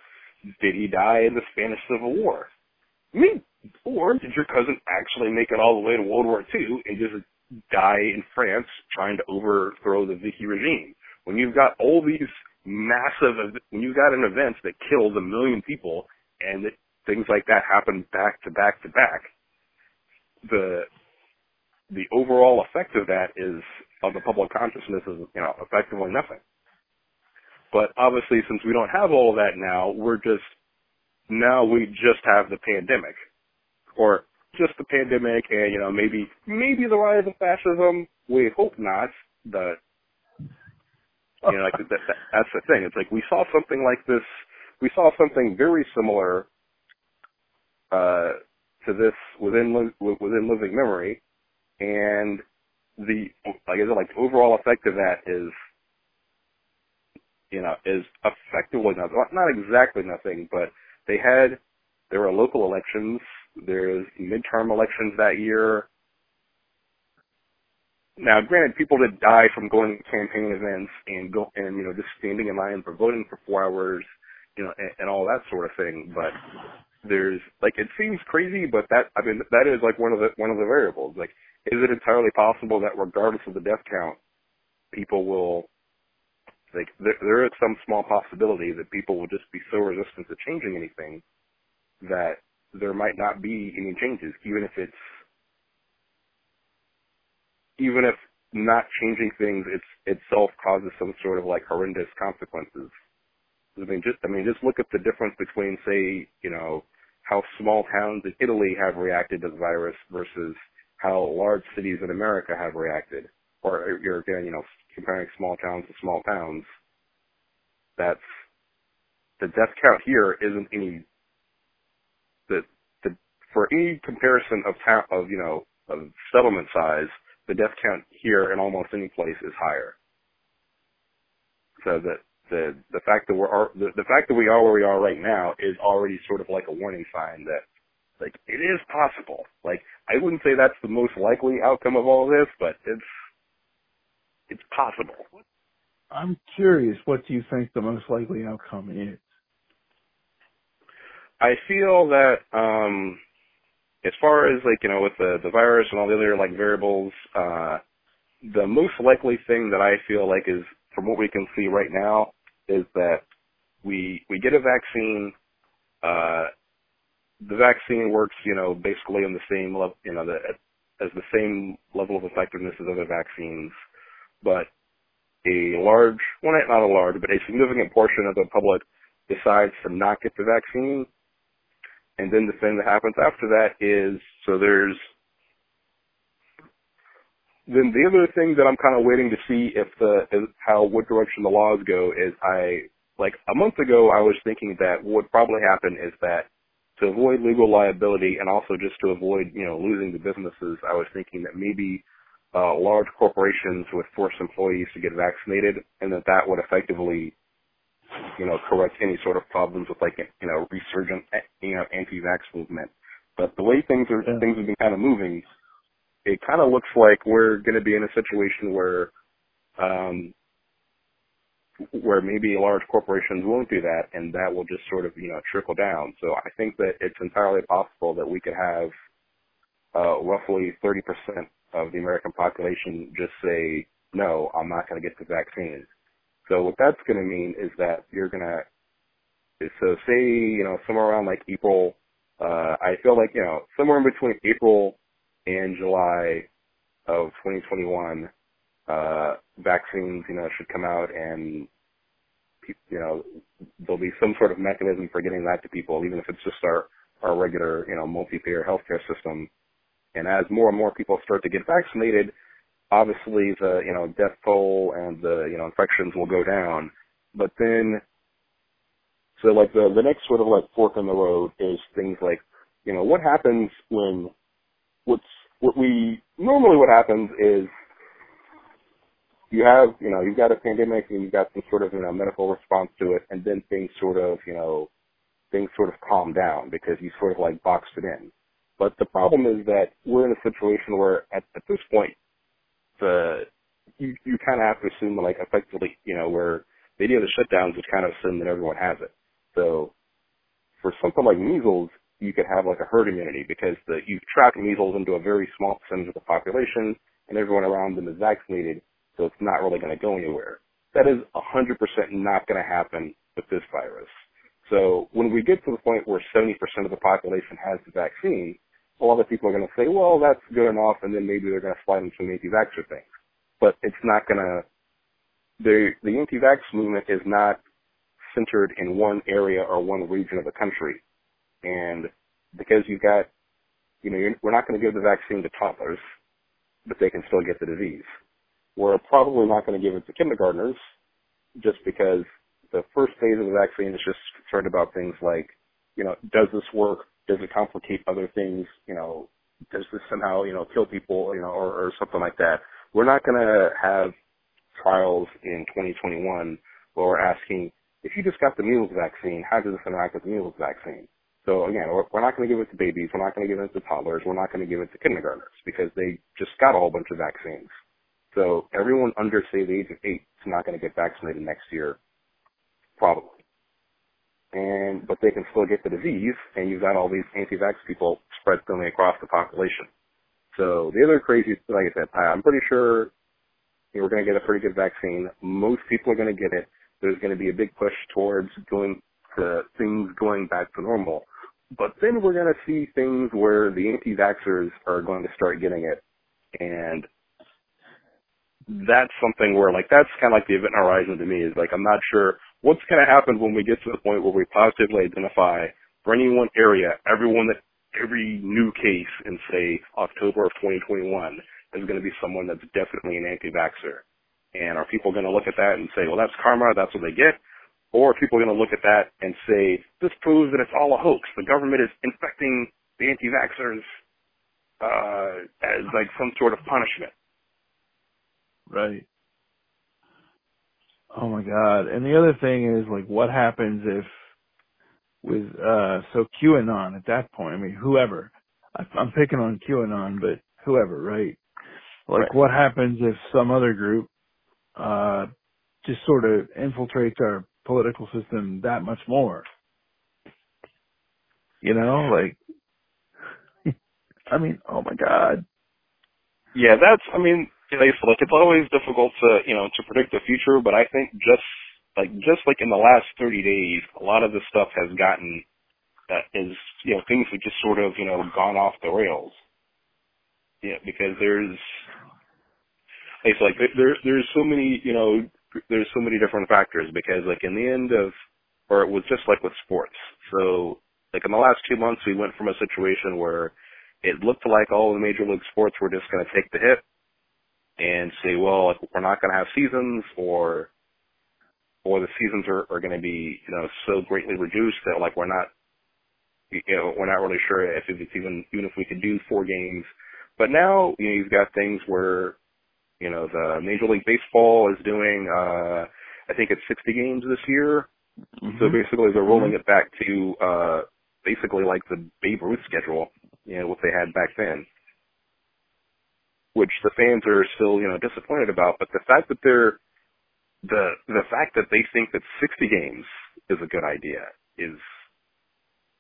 Speaker 3: Did he die in the Spanish Civil War? I mean, or did your cousin actually make it all the way to World War II and just die in France trying to overthrow the Vichy regime. When you've got all these massive, when you've got an event that kills a million people and that things like that happen back to back to back, the the overall effect of that is on the public consciousness is you know effectively nothing. But obviously, since we don't have all of that now, we're just now we just have the pandemic, or just the pandemic and, you know, maybe, maybe the rise of fascism. We hope not, but, you know, like that, that, that's the thing. It's like we saw something like this, we saw something very similar, uh, to this within, within living memory. And the, like I said, like the overall effect of that is, you know, is effectively nothing, not exactly nothing, but they had, there were local elections there's midterm elections that year. Now, granted, people did die from going to campaign events and go and you know just standing in line for voting for four hours, you know, and, and all that sort of thing. But there's like it seems crazy, but that I mean that is like one of the one of the variables. Like, is it entirely possible that regardless of the death count, people will like there, there is some small possibility that people will just be so resistant to changing anything that there might not be any changes, even if it's even if not changing things it's itself causes some sort of like horrendous consequences. I mean, just I mean, just look at the difference between, say, you know, how small towns in Italy have reacted to the virus versus how large cities in America have reacted. Or you're again, you know, comparing small towns to small towns. That's the death count here isn't any the the for any comparison of town of you know of settlement size, the death count here in almost any place is higher. So that the the fact that we're the, the fact that we are where we are right now is already sort of like a warning sign that like it is possible. Like I wouldn't say that's the most likely outcome of all this, but it's it's possible.
Speaker 2: I'm curious, what do you think the most likely outcome is?
Speaker 3: I feel that um as far as like, you know, with the the virus and all the other like variables, uh the most likely thing that I feel like is from what we can see right now is that we we get a vaccine. Uh, the vaccine works, you know, basically in the same level, you know, the, as the same level of effectiveness as other vaccines, but a large, well, not a large, but a significant portion of the public decides to not get the vaccine. And then the thing that happens after that is, so there's then the other thing that I'm kind of waiting to see if the is how what direction the laws go is I like a month ago I was thinking that what would probably happen is that to avoid legal liability and also just to avoid you know losing the businesses I was thinking that maybe uh, large corporations would force employees to get vaccinated and that that would effectively you know correct any sort of problems with like you know resurgent you know anti-vax movement. But the way things are yeah. things have been kind of moving it kind of looks like we're going to be in a situation where, um, where maybe large corporations won't do that, and that will just sort of you know trickle down. So I think that it's entirely possible that we could have uh, roughly 30% of the American population just say, no, I'm not going to get the vaccine. So what that's going to mean is that you're going to, so say, you know, somewhere around like April, uh, I feel like, you know, somewhere in between April in July of 2021, uh, vaccines, you know, should come out and, you know, there'll be some sort of mechanism for getting that to people, even if it's just our, our regular, you know, multi-payer healthcare system. And as more and more people start to get vaccinated, obviously the, you know, death toll and the, you know, infections will go down. But then, so like the, the next sort of like fork in the road is things like, you know, what happens when what's what we normally what happens is you have you know you've got a pandemic and you've got some sort of you know medical response to it, and then things sort of you know things sort of calm down because you sort of like boxed it in. But the problem is that we're in a situation where at, at this point the you you kind of have to assume like effectively you know where of the shutdowns is kind of assume that everyone has it. So for something like measles, you could have like a herd immunity because the, you've tracked measles into a very small percentage of the population and everyone around them is vaccinated, so it's not really going to go anywhere. That is 100% not going to happen with this virus. So when we get to the point where 70% of the population has the vaccine, a lot of people are going to say, well, that's good enough, and then maybe they're going to slide into an anti-vaxxer thing. But it's not going to, the, the anti-vax movement is not centered in one area or one region of the country. And because you've got, you know, we're not going to give the vaccine to toddlers, but they can still get the disease. We're probably not going to give it to kindergartners just because the first phase of the vaccine is just concerned about things like, you know, does this work? Does it complicate other things? You know, does this somehow, you know, kill people, you know, or, or something like that? We're not going to have trials in 2021 where we're asking, if you just got the measles vaccine, how does this interact with the measles vaccine? So again, we're not going to give it to babies. We're not going to give it to toddlers. We're not going to give it to kindergartners because they just got a whole bunch of vaccines. So everyone under say the age of eight is not going to get vaccinated next year, probably. And but they can still get the disease, and you've got all these anti-vax people spread thinly across the population. So the other crazy, like I said, I'm pretty sure we're going to get a pretty good vaccine. Most people are going to get it. There's going to be a big push towards going to things going back to normal. But then we're going to see things where the anti-vaxxers are going to start getting it. And that's something where like that's kind of like the event horizon to me is like I'm not sure what's going to happen when we get to the point where we positively identify for any one area everyone that every new case in say October of 2021 is going to be someone that's definitely an anti-vaxxer. And are people going to look at that and say, well, that's karma, that's what they get? Or are people going to look at that and say, this proves that it's all a hoax. The government is infecting the anti-vaxxers uh, as like some sort of punishment.
Speaker 2: Right. Oh my god. And the other thing is like what happens if with uh so QAnon at that point, I mean whoever. I, I'm picking on QAnon, but whoever, right? Like
Speaker 3: right.
Speaker 2: what happens if some other group uh just sort of infiltrates our political system that much more? You know, like <laughs> I mean, oh my god.
Speaker 3: Yeah, that's I mean, like it's always difficult to you know to predict the future, but I think just like just like in the last 30 days, a lot of this stuff has gotten that is you know things have just sort of you know gone off the rails. Yeah, because there's it's like there's there's so many you know there's so many different factors because like in the end of or it was just like with sports. So like in the last two months, we went from a situation where it looked like all the major league sports were just going to take the hit and say, well, like, we're not going to have seasons or or the seasons are, are going to be, you know, so greatly reduced that like we're not, you know, we're not really sure if it's even, even if we could do four games. But now, you know, you've got things where, you know, the Major League Baseball is doing, uh, I think it's 60 games this year. Mm-hmm. So basically they're rolling mm-hmm. it back to, uh, basically like the Babe Ruth schedule, you know, what they had back then which the fans are still, you know, disappointed about. But the fact that they're the the fact that they think that 60 games is a good idea is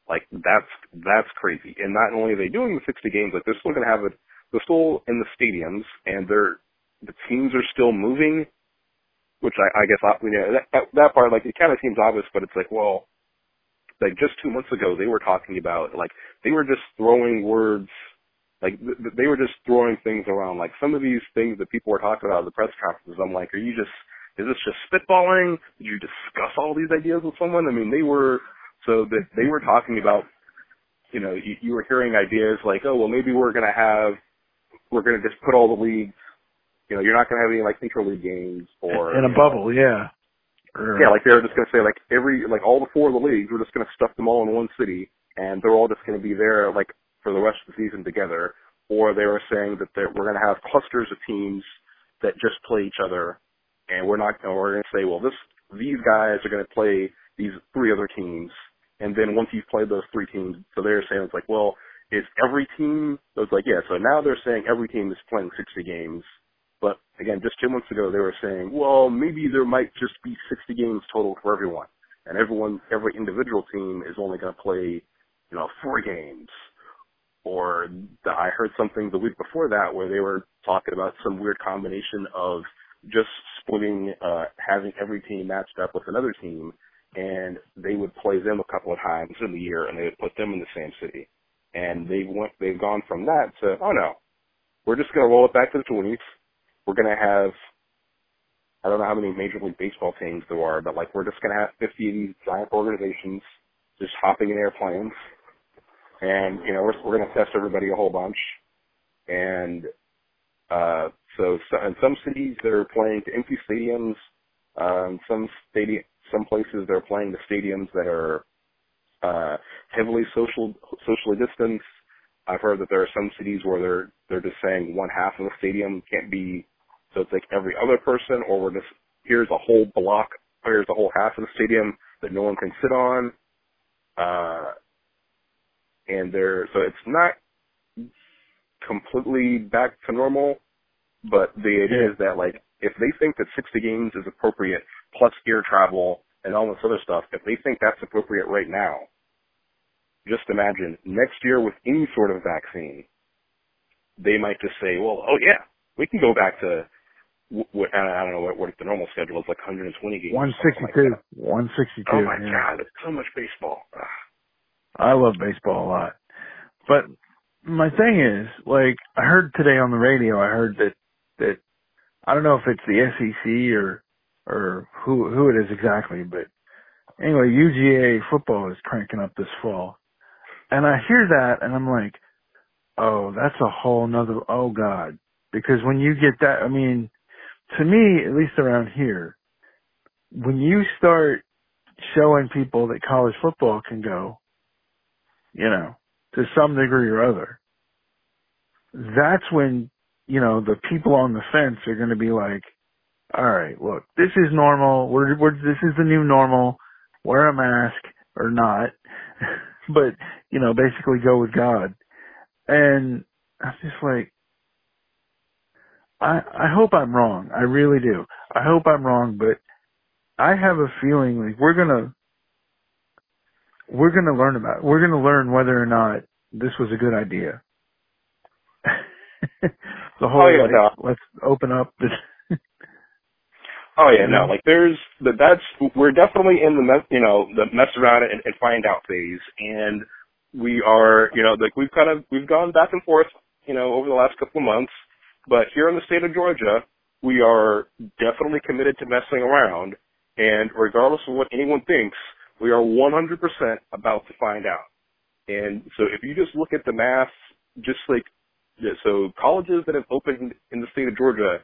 Speaker 3: like that's that's crazy. And not only are they doing the 60 games, like they're still going to have it. They're still in the stadiums, and they're the teams are still moving. Which I, I guess you know that, that part like it kind of seems obvious, but it's like well, like just two months ago they were talking about like they were just throwing words like th- they were just throwing things around. Like some of these things that people were talking about at the press conferences, I'm like, are you just is this just spitballing? Did you discuss all these ideas with someone? I mean, they were so that they were talking about, you know, you, you were hearing ideas like, oh well, maybe we're gonna have, we're gonna just put all the leagues, you know, you're not gonna have any like intra-league games or
Speaker 2: in a bubble,
Speaker 3: know,
Speaker 2: yeah.
Speaker 3: Or, yeah, like they were just gonna say like every like all the four of the leagues, we're just gonna stuff them all in one city, and they're all just gonna be there like for the rest of the season together, or they were saying that we're going to have clusters of teams that just play each other, and we're not, or we're going to say, well, this these guys are going to play these three other teams, and then once you've played those three teams, so they're saying it's like, well, is every team? So it's like, yeah. So now they're saying every team is playing 60 games, but again, just two months ago they were saying, well, maybe there might just be 60 games total for everyone, and everyone, every individual team is only going to play, you know, four games or the, I heard something the week before that where they were talking about some weird combination of just splitting, uh, having every team matched up with another team, and they would play them a couple of times in the year, and they would put them in the same city. And they went, they've gone from that to, oh no, we're just going to roll it back to the 20s. We're going to have, I don't know how many Major League Baseball teams there are, but like we're just going to have 50 of these giant organizations just hopping in airplanes and you know we're we're going to test everybody a whole bunch, and uh, so, so in some cities they're playing to empty stadiums. Um, some stadium, some places they're playing the stadiums that are uh, heavily social socially distanced. I've heard that there are some cities where they're they're just saying one half of the stadium can't be, so it's like every other person, or we're just here's a whole block, here's a whole half of the stadium that no one can sit on. Uh, and they're so it's not completely back to normal, but the idea is that like if they think that 60 games is appropriate plus air travel and all this other stuff, if they think that's appropriate right now, just imagine next year with any sort of vaccine, they might just say, well, oh yeah, we can go back to what, I don't know what, what the normal schedule is, like 120 games.
Speaker 2: 162. Like 162.
Speaker 3: Oh my
Speaker 2: yeah.
Speaker 3: god, so much baseball. Ugh.
Speaker 2: I love baseball a lot. But my thing is, like, I heard today on the radio, I heard that, that, I don't know if it's the SEC or, or who, who it is exactly, but anyway, UGA football is cranking up this fall. And I hear that and I'm like, oh, that's a whole nother, oh God. Because when you get that, I mean, to me, at least around here, when you start showing people that college football can go, you know, to some degree or other, that's when, you know, the people on the fence are going to be like, all right, look, this is normal. We're, we're, this is the new normal. Wear a mask or not. <laughs> but, you know, basically go with God. And I'm just like, I, I hope I'm wrong. I really do. I hope I'm wrong, but I have a feeling like we're gonna, we're gonna learn about it. We're gonna learn whether or not this was a good idea. <laughs> the whole,
Speaker 3: oh, yeah,
Speaker 2: like,
Speaker 3: no.
Speaker 2: let's open up this. <laughs>
Speaker 3: oh yeah, no, mm-hmm. like there's, that's, we're definitely in the, mess, you know, the mess around and, and find out phase. And we are, you know, like we've kind of, we've gone back and forth, you know, over the last couple of months but here in the state of Georgia, we are definitely committed to messing around. And regardless of what anyone thinks, we are 100% about to find out. And so if you just look at the math, just like, so colleges that have opened in the state of Georgia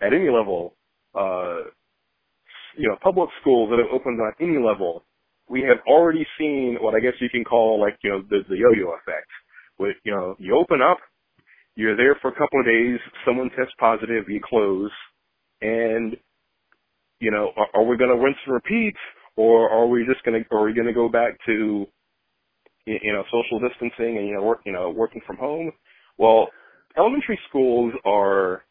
Speaker 3: at any level, uh, you know, public schools that have opened on any level, we have already seen what I guess you can call like, you know, the, the yo-yo effect. With, you know, you open up, you're there for a couple of days. Someone tests positive. You close, and you know, are, are we going to rinse and repeat, or are we just going to, are we going to go back to, you know, social distancing and you know, work, you know, working from home? Well, elementary schools are,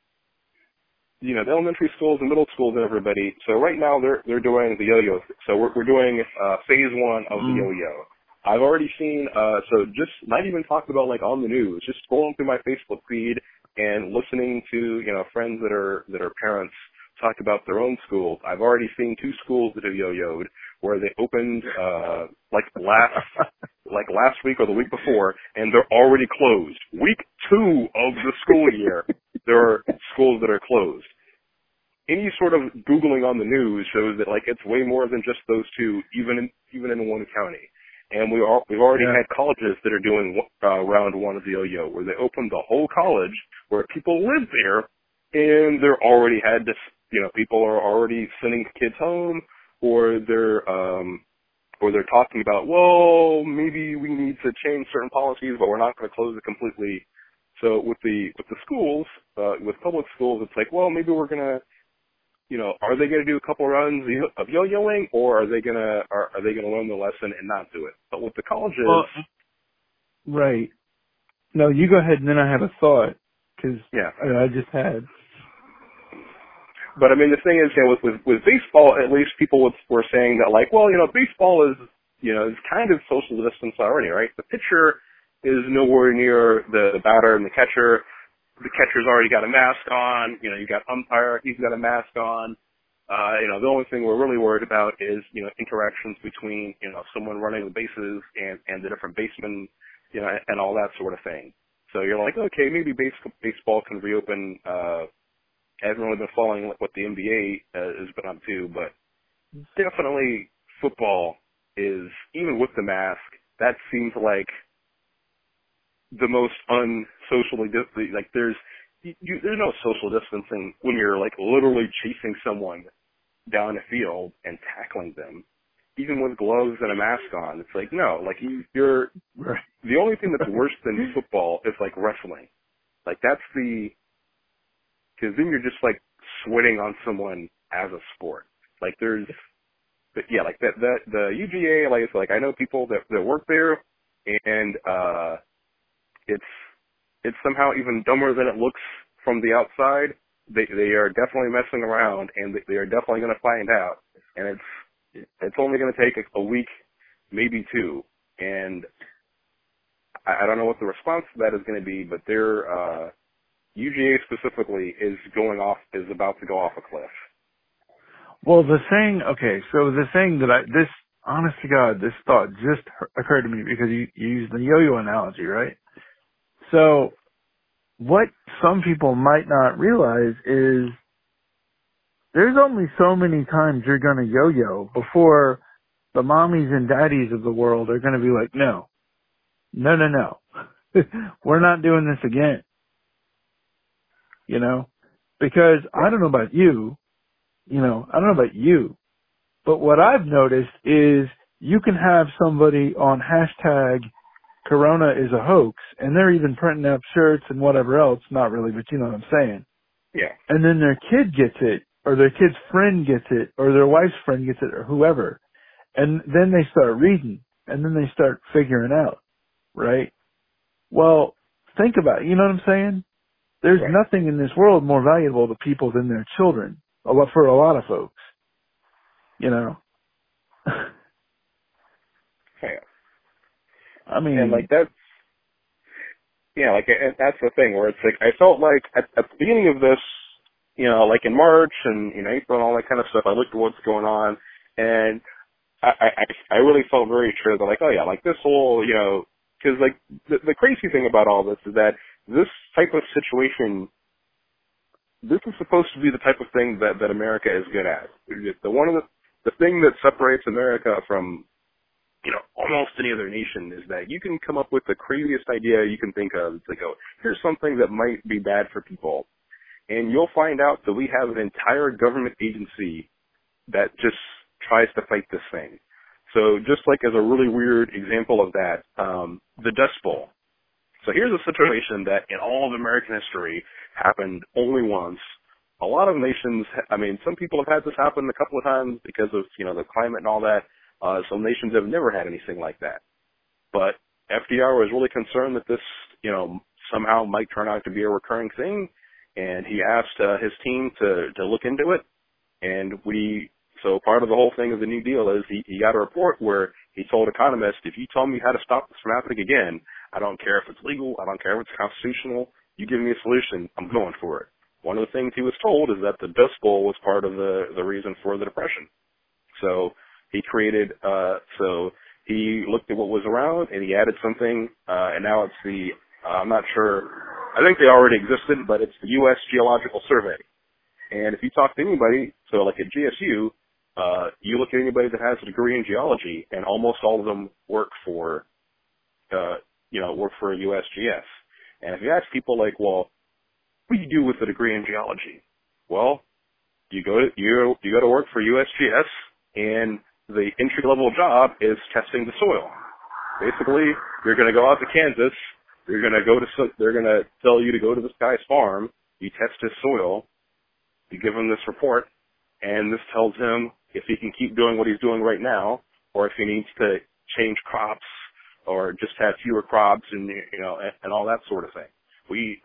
Speaker 3: you know, the elementary schools and middle schools and everybody. So right now they're they're doing the yo-yo. So we're we're doing uh, phase one of mm. the yo-yo. I've already seen, uh, so just not even talked about like on the news, just scrolling through my Facebook feed and listening to, you know, friends that are, that are parents talk about their own schools. I've already seen two schools that have yo-yoed where they opened, uh, like last, <laughs> like last week or the week before and they're already closed. Week two of the school year, there are schools that are closed any sort of googling on the news shows that like it's way more than just those two, even in even in one county. And we are, we've already yeah. had colleges that are doing uh, round one of the yo-yo, where they opened the whole college, where people live there, and they're already had this, you know, people are already sending kids home, or they're, um, or they're talking about, well, maybe we need to change certain policies, but we're not going to close it completely. So with the with the schools, uh, with public schools, it's like, well, maybe we're gonna you know, are they going to do a couple runs of yo-yoing, or are they going to are, are they going to learn the lesson and not do it? But with the colleges,
Speaker 2: well, right? No, you go ahead, and then I have a thought because
Speaker 3: yeah,
Speaker 2: I just had.
Speaker 3: But I mean, the thing is, you know, with with, with baseball, at least people were saying that, like, well, you know, baseball is, you know, is kind of social distance already, right? The pitcher is nowhere near the, the batter and the catcher the catcher's already got a mask on. You know, you got umpire, he's got a mask on. Uh, you know, the only thing we're really worried about is, you know, interactions between, you know, someone running the bases and, and the different basemen, you know, and all that sort of thing. So you're like, okay, maybe base, baseball can reopen, uh, haven't really been following what the NBA uh, has been up to, but definitely football is, even with the mask, that seems like the most unsocially like there's you, there's no social distancing when you're like literally chasing someone down a field and tackling them, even with gloves and a mask on. It's like no, like you, you're the only thing that's <laughs> worse than football is like wrestling. Like that's the because then you're just like sweating on someone as a sport. Like there's, but yeah, like that that the UGA like it's like I know people that that work there and uh it's it's somehow even dumber than it looks from the outside. They they are definitely messing around, and they, are definitely going to find out. And it's it's only going to take a, week, maybe two, and I, I don't know what the response to that is going to be, but their uh, UGA specifically is going off is about to go off a cliff.
Speaker 2: Well, the thing, okay, so the thing that I, this, honest to God, this thought just occurred to me because you, you used the yo-yo analogy, right? So, what some people might not realize is there's only so many times you're gonna yo-yo before the mommies and daddies of the world are gonna be like, no, no, no, no. <laughs> We're not doing this again. You know? Because I don't know about you, you know, I don't know about you, but what I've noticed is you can have somebody on hashtag Corona is a hoax and they're even printing up shirts and whatever else, not really, but you know what I'm saying.
Speaker 3: Yeah.
Speaker 2: And then their kid gets it, or their kid's friend gets it, or their wife's friend gets it, or whoever. And then they start reading, and then they start figuring out right? Well, think about it. You know what I'm saying? There's
Speaker 3: right.
Speaker 2: nothing in this world more valuable to people than their children. A lot for a lot of folks. You know. <laughs>
Speaker 3: yeah.
Speaker 2: I mean,
Speaker 3: and like that's yeah, like and that's the thing where it's like I felt like at, at the beginning of this, you know, like in March and in April and all that kind of stuff, I looked at what's going on, and I I I really felt very sure that like oh yeah, like this whole you know because like the, the crazy thing about all this is that this type of situation, this is supposed to be the type of thing that that America is good at. The one of the the thing that separates America from you know, almost any other nation is that you can come up with the craziest idea you can think of to go, here's something that might be bad for people. And you'll find out that we have an entire government agency that just tries to fight this thing. So just like as a really weird example of that, um, the Dust Bowl. So here's a situation that in all of American history happened only once. A lot of nations, I mean, some people have had this happen a couple of times because of, you know, the climate and all that. Uh, some nations have never had anything like that. But FDR was really concerned that this, you know, somehow might turn out to be a recurring thing. And he asked uh, his team to, to look into it. And we so part of the whole thing of the New Deal is he, he got a report where he told economists, if you tell me how to stop this from happening again, I don't care if it's legal, I don't care if it's constitutional, you give me a solution, I'm going for it. One of the things he was told is that the Dust Bowl was part of the, the reason for the Depression. So he created, uh, so he looked at what was around and he added something, uh, and now it's the, uh, I'm not sure, I think they already existed, but it's the U.S. Geological Survey. And if you talk to anybody, so like at GSU, uh, you look at anybody that has a degree in geology, and almost all of them work for, uh, you know, work for USGS. And if you ask people like, well, what do you do with a degree in geology? Well, you go to you you go to work for USGS, and the entry level job is testing the soil. Basically, you're going to go out to Kansas. You're going to go to they're going to tell you to go to this guy's farm. You test his soil. You give him this report, and this tells him if he can keep doing what he's doing right now, or if he needs to change crops or just have fewer crops and you know and, and all that sort of thing. We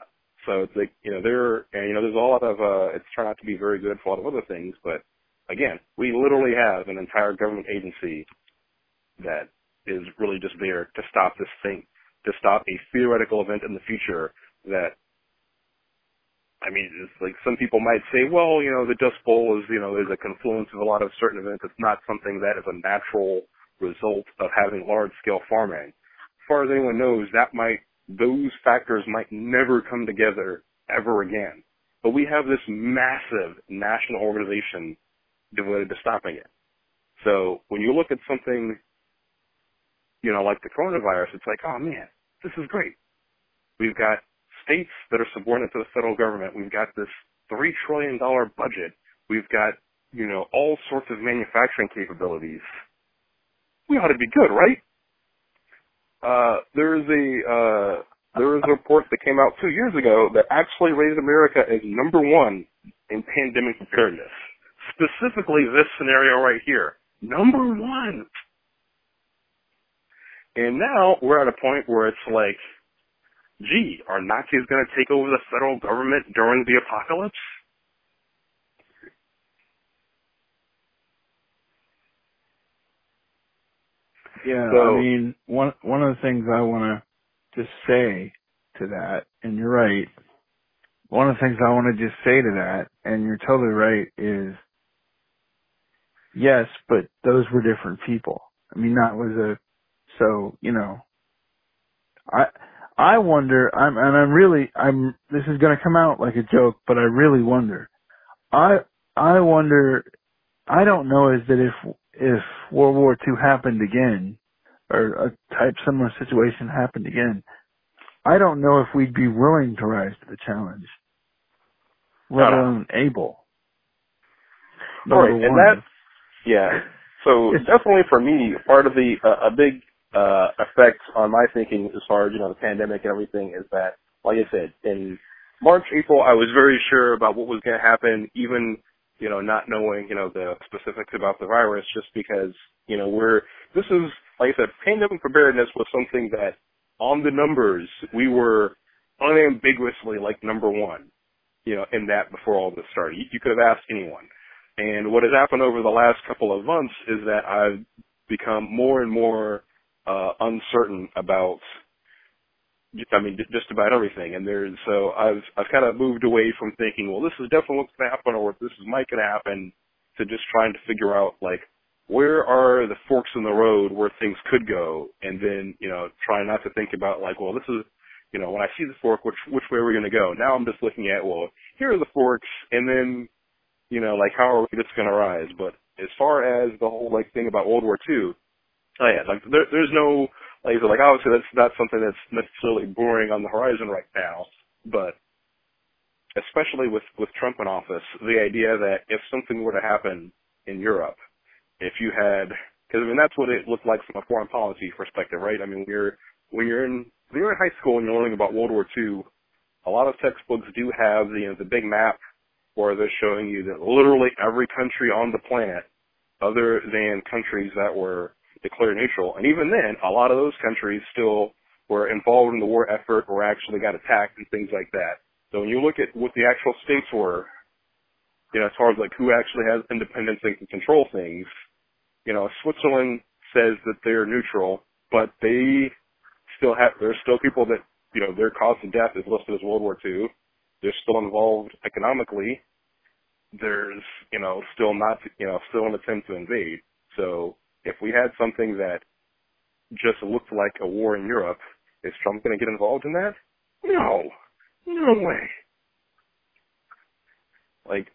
Speaker 3: so it's like you know there and you know there's a lot of uh it's turned out to be very good for a lot of other things, but again, we literally have an entire government agency that is really just there to stop this thing, to stop a theoretical event in the future that I mean, it's like some people might say, well, you know, the Dust Bowl is, you know, is a confluence of a lot of certain events. It's not something that is a natural result of having large scale farming. As far as anyone knows, that might, those factors might never come together ever again. But we have this massive national organization devoted to stopping it. So when you look at something, you know, like the coronavirus, it's like, oh man, this is great. We've got states that are subordinate to the federal government. We've got this three trillion dollar budget. We've got, you know, all sorts of manufacturing capabilities. We ought to be good, right? Uh, there is a, uh, there is a report that came out two years ago that actually rated America as number one in pandemic preparedness. Specifically this scenario right here. Number one. And now we're at a point where it's like, gee, are Nazis going to take over the federal government during the apocalypse?
Speaker 2: Yeah,
Speaker 3: So-
Speaker 2: I mean, one one of the things I want to just say to that, and you're right. One of the things I want to just say to that, and you're totally right, is yes, but those were different people. I mean, that was a so you know. I I wonder. I'm and I'm really I'm. This is going to come out like a joke, but I really wonder. I I wonder. I don't know is that if if World War II happened again, or a type similar situation happened again, I don't know if we'd be willing to rise to the challenge, let alone able.
Speaker 3: Right, and
Speaker 2: one.
Speaker 3: that Yeah. So <laughs> definitely for me, part of the uh, a big uh, effect on my thinking as far as you know the pandemic and everything is that, like I said, in March, April, I was very sure about what was going to happen, even you know not knowing you know the specifics about the virus, just because you know we're this is like I said, pandemic preparedness was something that on the numbers we were unambiguously like number one, you know, in that before all this started. You, you could have asked anyone. And what has happened over the last couple of months is that I've become more and more uh, uncertain about, I mean, just about everything. And there's so I've I've kind of moved away from thinking, well, this is definitely what's going to happen, or this is might going to happen, to just trying to figure out like where are the forks in the road where things could go, and then you know try not to think about like, well, this is you know when I see the fork, which which way are we going to go? Now I'm just looking at well, here are the forks, and then you know, like how are we just going to rise? But as far as the whole like thing about World War II, oh yeah, like there, there's no like oh, so, like obviously that's not something that's necessarily brewing on the horizon right now, but especially with with Trump in office, the idea that if something were to happen in Europe, if you had because I mean that's what it looked like from a foreign policy perspective, right? I mean, when you're when you're in when you're in high school and you're learning about World War II, a lot of textbooks do have the you know, the big map where they're showing you that literally every country on the planet, other than countries that were declared neutral, and even then, a lot of those countries still were involved in the war effort or actually got attacked and things like that. So when you look at what the actual states were, you know, as far as like who actually has independence and can control things, you know, Switzerland says that they're neutral, but they still have, there's still people that, you know, their cause of death is listed as World War II. They're still involved economically. There's, you know, still not, you know, still an attempt to invade. So if we had something that just looked like a war in Europe, is Trump going to get involved in that? No. No way. Like,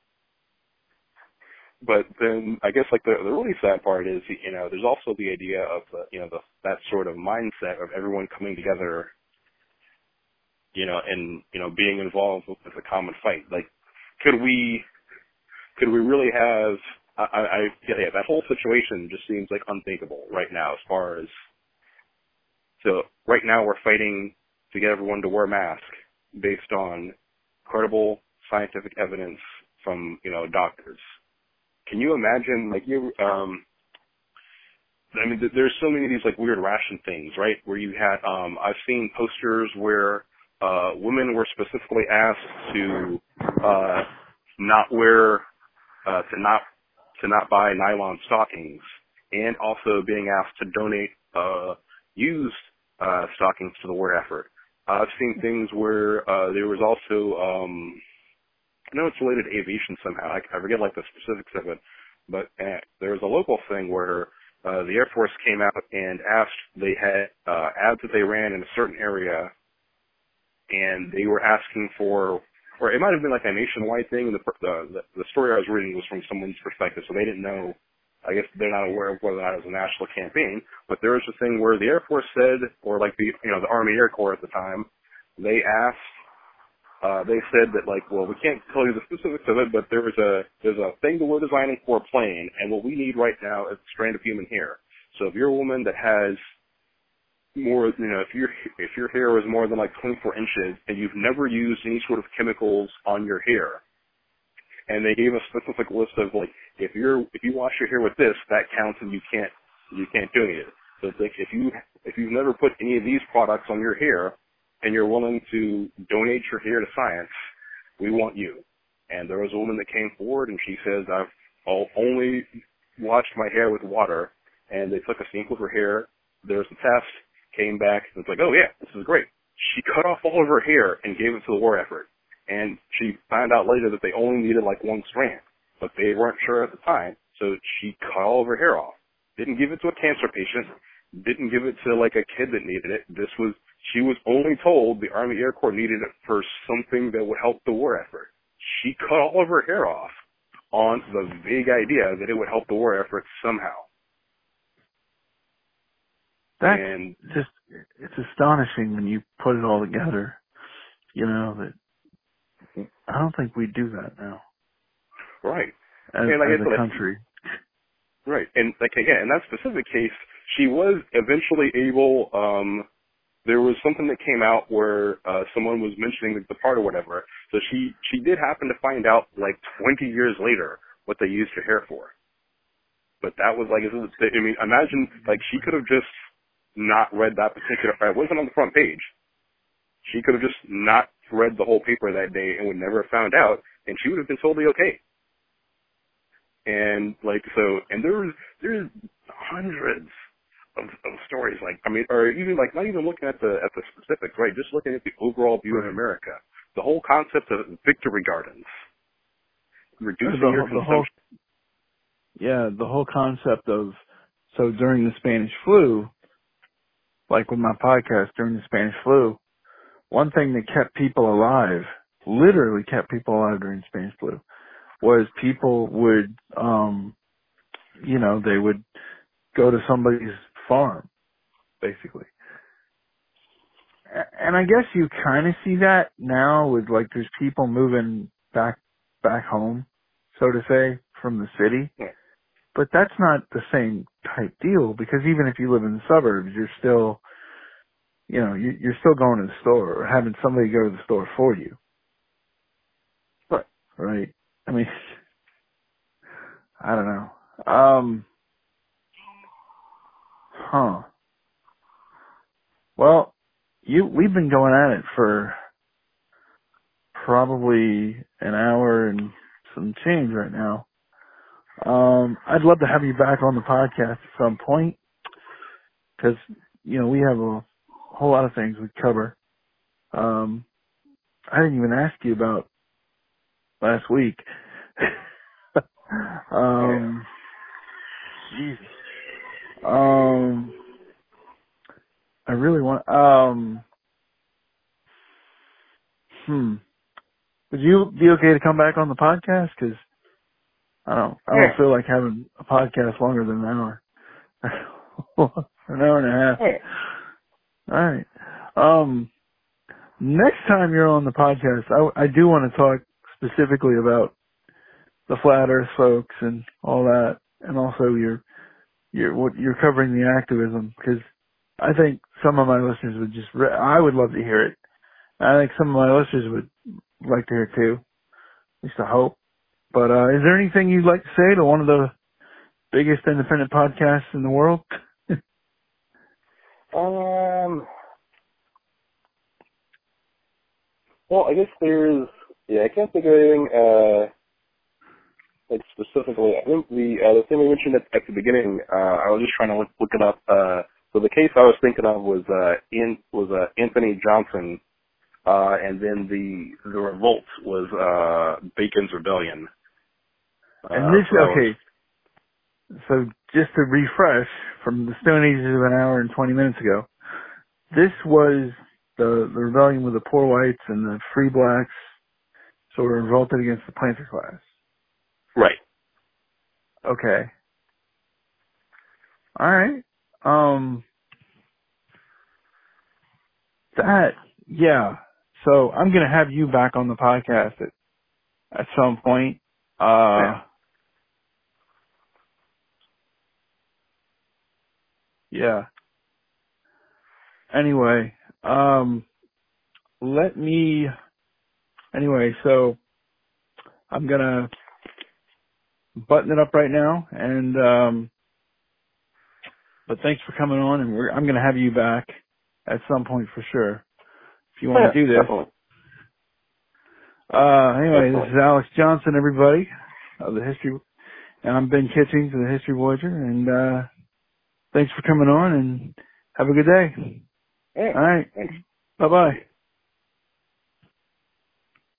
Speaker 3: but then I guess like the the really sad part is you know there's also the idea of the you know the that sort of mindset of everyone coming together, you know, and you know being involved with a common fight. Like, could we could we really have? I, I yeah that whole situation just seems like unthinkable right now as far as so right now we're fighting to get everyone to wear masks based on credible scientific evidence from you know doctors. Can you imagine like you um I mean there's so many of these like weird ration things, right? Where you had um I've seen posters where uh women were specifically asked to uh not wear uh to not to not buy nylon stockings and also being asked to donate uh used uh stockings to the war effort. I've seen things where uh there was also um I know it's related to aviation somehow. I, I forget like the specifics of it, but uh, there was a local thing where uh, the Air Force came out and asked they had uh, ads that they ran in a certain area, and they were asking for, or it might have been like a nationwide thing. The the the story I was reading was from someone's perspective, so they didn't know. I guess they're not aware of whether it was a national campaign, but there was a thing where the Air Force said, or like the you know the Army Air Corps at the time, they asked uh, they said that like, well, we can't tell you the specifics of it, but there was a there's a thing that we're designing for a plane, and what we need right now is a strand of human hair. So if you're a woman that has more, you know, if your if your hair is more than like 24 inches, and you've never used any sort of chemicals on your hair, and they gave a specific list of like, if you're if you wash your hair with this, that counts, and you can't you can't do any of it. So it's like if you if you've never put any of these products on your hair, and you're willing to donate your hair to science, we want you. And there was a woman that came forward and she says, I've only washed my hair with water and they took a sample of her hair. There was a test, came back, and it's like, oh yeah, this is great. She cut off all of her hair and gave it to the war effort. And she found out later that they only needed like one strand, but they weren't sure at the time, so she cut all of her hair off. Didn't give it to a cancer patient, didn't give it to like a kid that needed it. This was, she was only told the Army Air Corps needed it for something that would help the war effort. She cut all of her hair off on the vague idea that it would help the war effort somehow.
Speaker 2: That's
Speaker 3: and
Speaker 2: just, it's astonishing when you put it all together, you know, that I don't think we do that now
Speaker 3: right,
Speaker 2: as,
Speaker 3: And I
Speaker 2: as a
Speaker 3: like-
Speaker 2: country.
Speaker 3: right, and like again, in that specific case, she was eventually able. um There was something that came out where uh someone was mentioning the part or whatever. So she she did happen to find out like 20 years later what they used her hair for. But that was like, I mean, imagine like she could have just not read that particular. It wasn't on the front page. She could have just not read the whole paper that day and would never have found out, and she would have been totally okay. And like so, and there's there's hundreds of, of stories like I mean, or even like not even looking at the at the specifics, right? Just looking at the overall view of America, the whole concept of victory gardens, reducing
Speaker 2: The-
Speaker 3: your
Speaker 2: the whole- Yeah, the whole concept of so during the Spanish flu, like with my podcast during the Spanish flu, one thing that kept people alive, literally kept people alive during the Spanish flu, was people would, um, you know, they would go to somebody's farm, basically. And I guess you kind of see that now with like there's people moving back back home, so to say, from the city.
Speaker 3: Yeah.
Speaker 2: But that's not the same type deal because even if you live in the suburbs, you're still, you know, you- you're still going to the store or having somebody go to the store for you.
Speaker 3: Right.
Speaker 2: Right. I mean, <laughs> I don't know. Um, huh. Well, you, we've been going at it for probably an hour and some change right now. Um, I'd love to have you back on the podcast at some point because, you know, we have a whole lot of things we cover. Um, I didn't even ask you about last week. <laughs> um, Jesus. Um, I really want, um, hmm. Would you be okay to come back on the podcast? Cause I don't, I don't feel like having a podcast longer than an hour. <laughs> an hour and a half. All right. Um, next time you're on the podcast, I, I do want to talk specifically about the flat Earth folks and all that, and also your your what you're covering the activism because I think some of my listeners would just re- I would love to hear it. I think some of my listeners would like to hear it too. At least I hope. But uh, is there anything you'd like to say to one of the biggest independent podcasts in the world? <laughs>
Speaker 3: Um. Well, I guess there's. Yeah, I can't think of anything. Uh, like specifically, I think the uh, the thing we mentioned at, at the beginning. Uh, I was just trying to look, look it up. Uh, so the case I was thinking of was uh, in was uh, Anthony Johnson, uh, and then the the revolt was uh, Bacon's rebellion.
Speaker 2: And
Speaker 3: Uh,
Speaker 2: this,
Speaker 3: so
Speaker 2: okay. So just to refresh from the Stone Ages of an hour and 20 minutes ago, this was the, the rebellion with the poor whites and the free blacks sort of revolted against the planter class.
Speaker 3: right.
Speaker 2: Okay. All right. Um, that, yeah. So I'm going to have you back on the podcast at, at some point. Uh,
Speaker 3: Yeah.
Speaker 2: Yeah. Anyway, um, let me, anyway, so I'm going to button it up right now and, um, but thanks for coming on and we're, I'm going to have you back at some point for sure. If you want to do this. Uh, anyway, this is Alex Johnson, everybody, of the History, and I'm Ben Kitchings of the History Voyager, and, uh, thanks for coming on and have a good day.
Speaker 4: All right.
Speaker 2: All right.
Speaker 4: Thanks.
Speaker 2: Bye bye.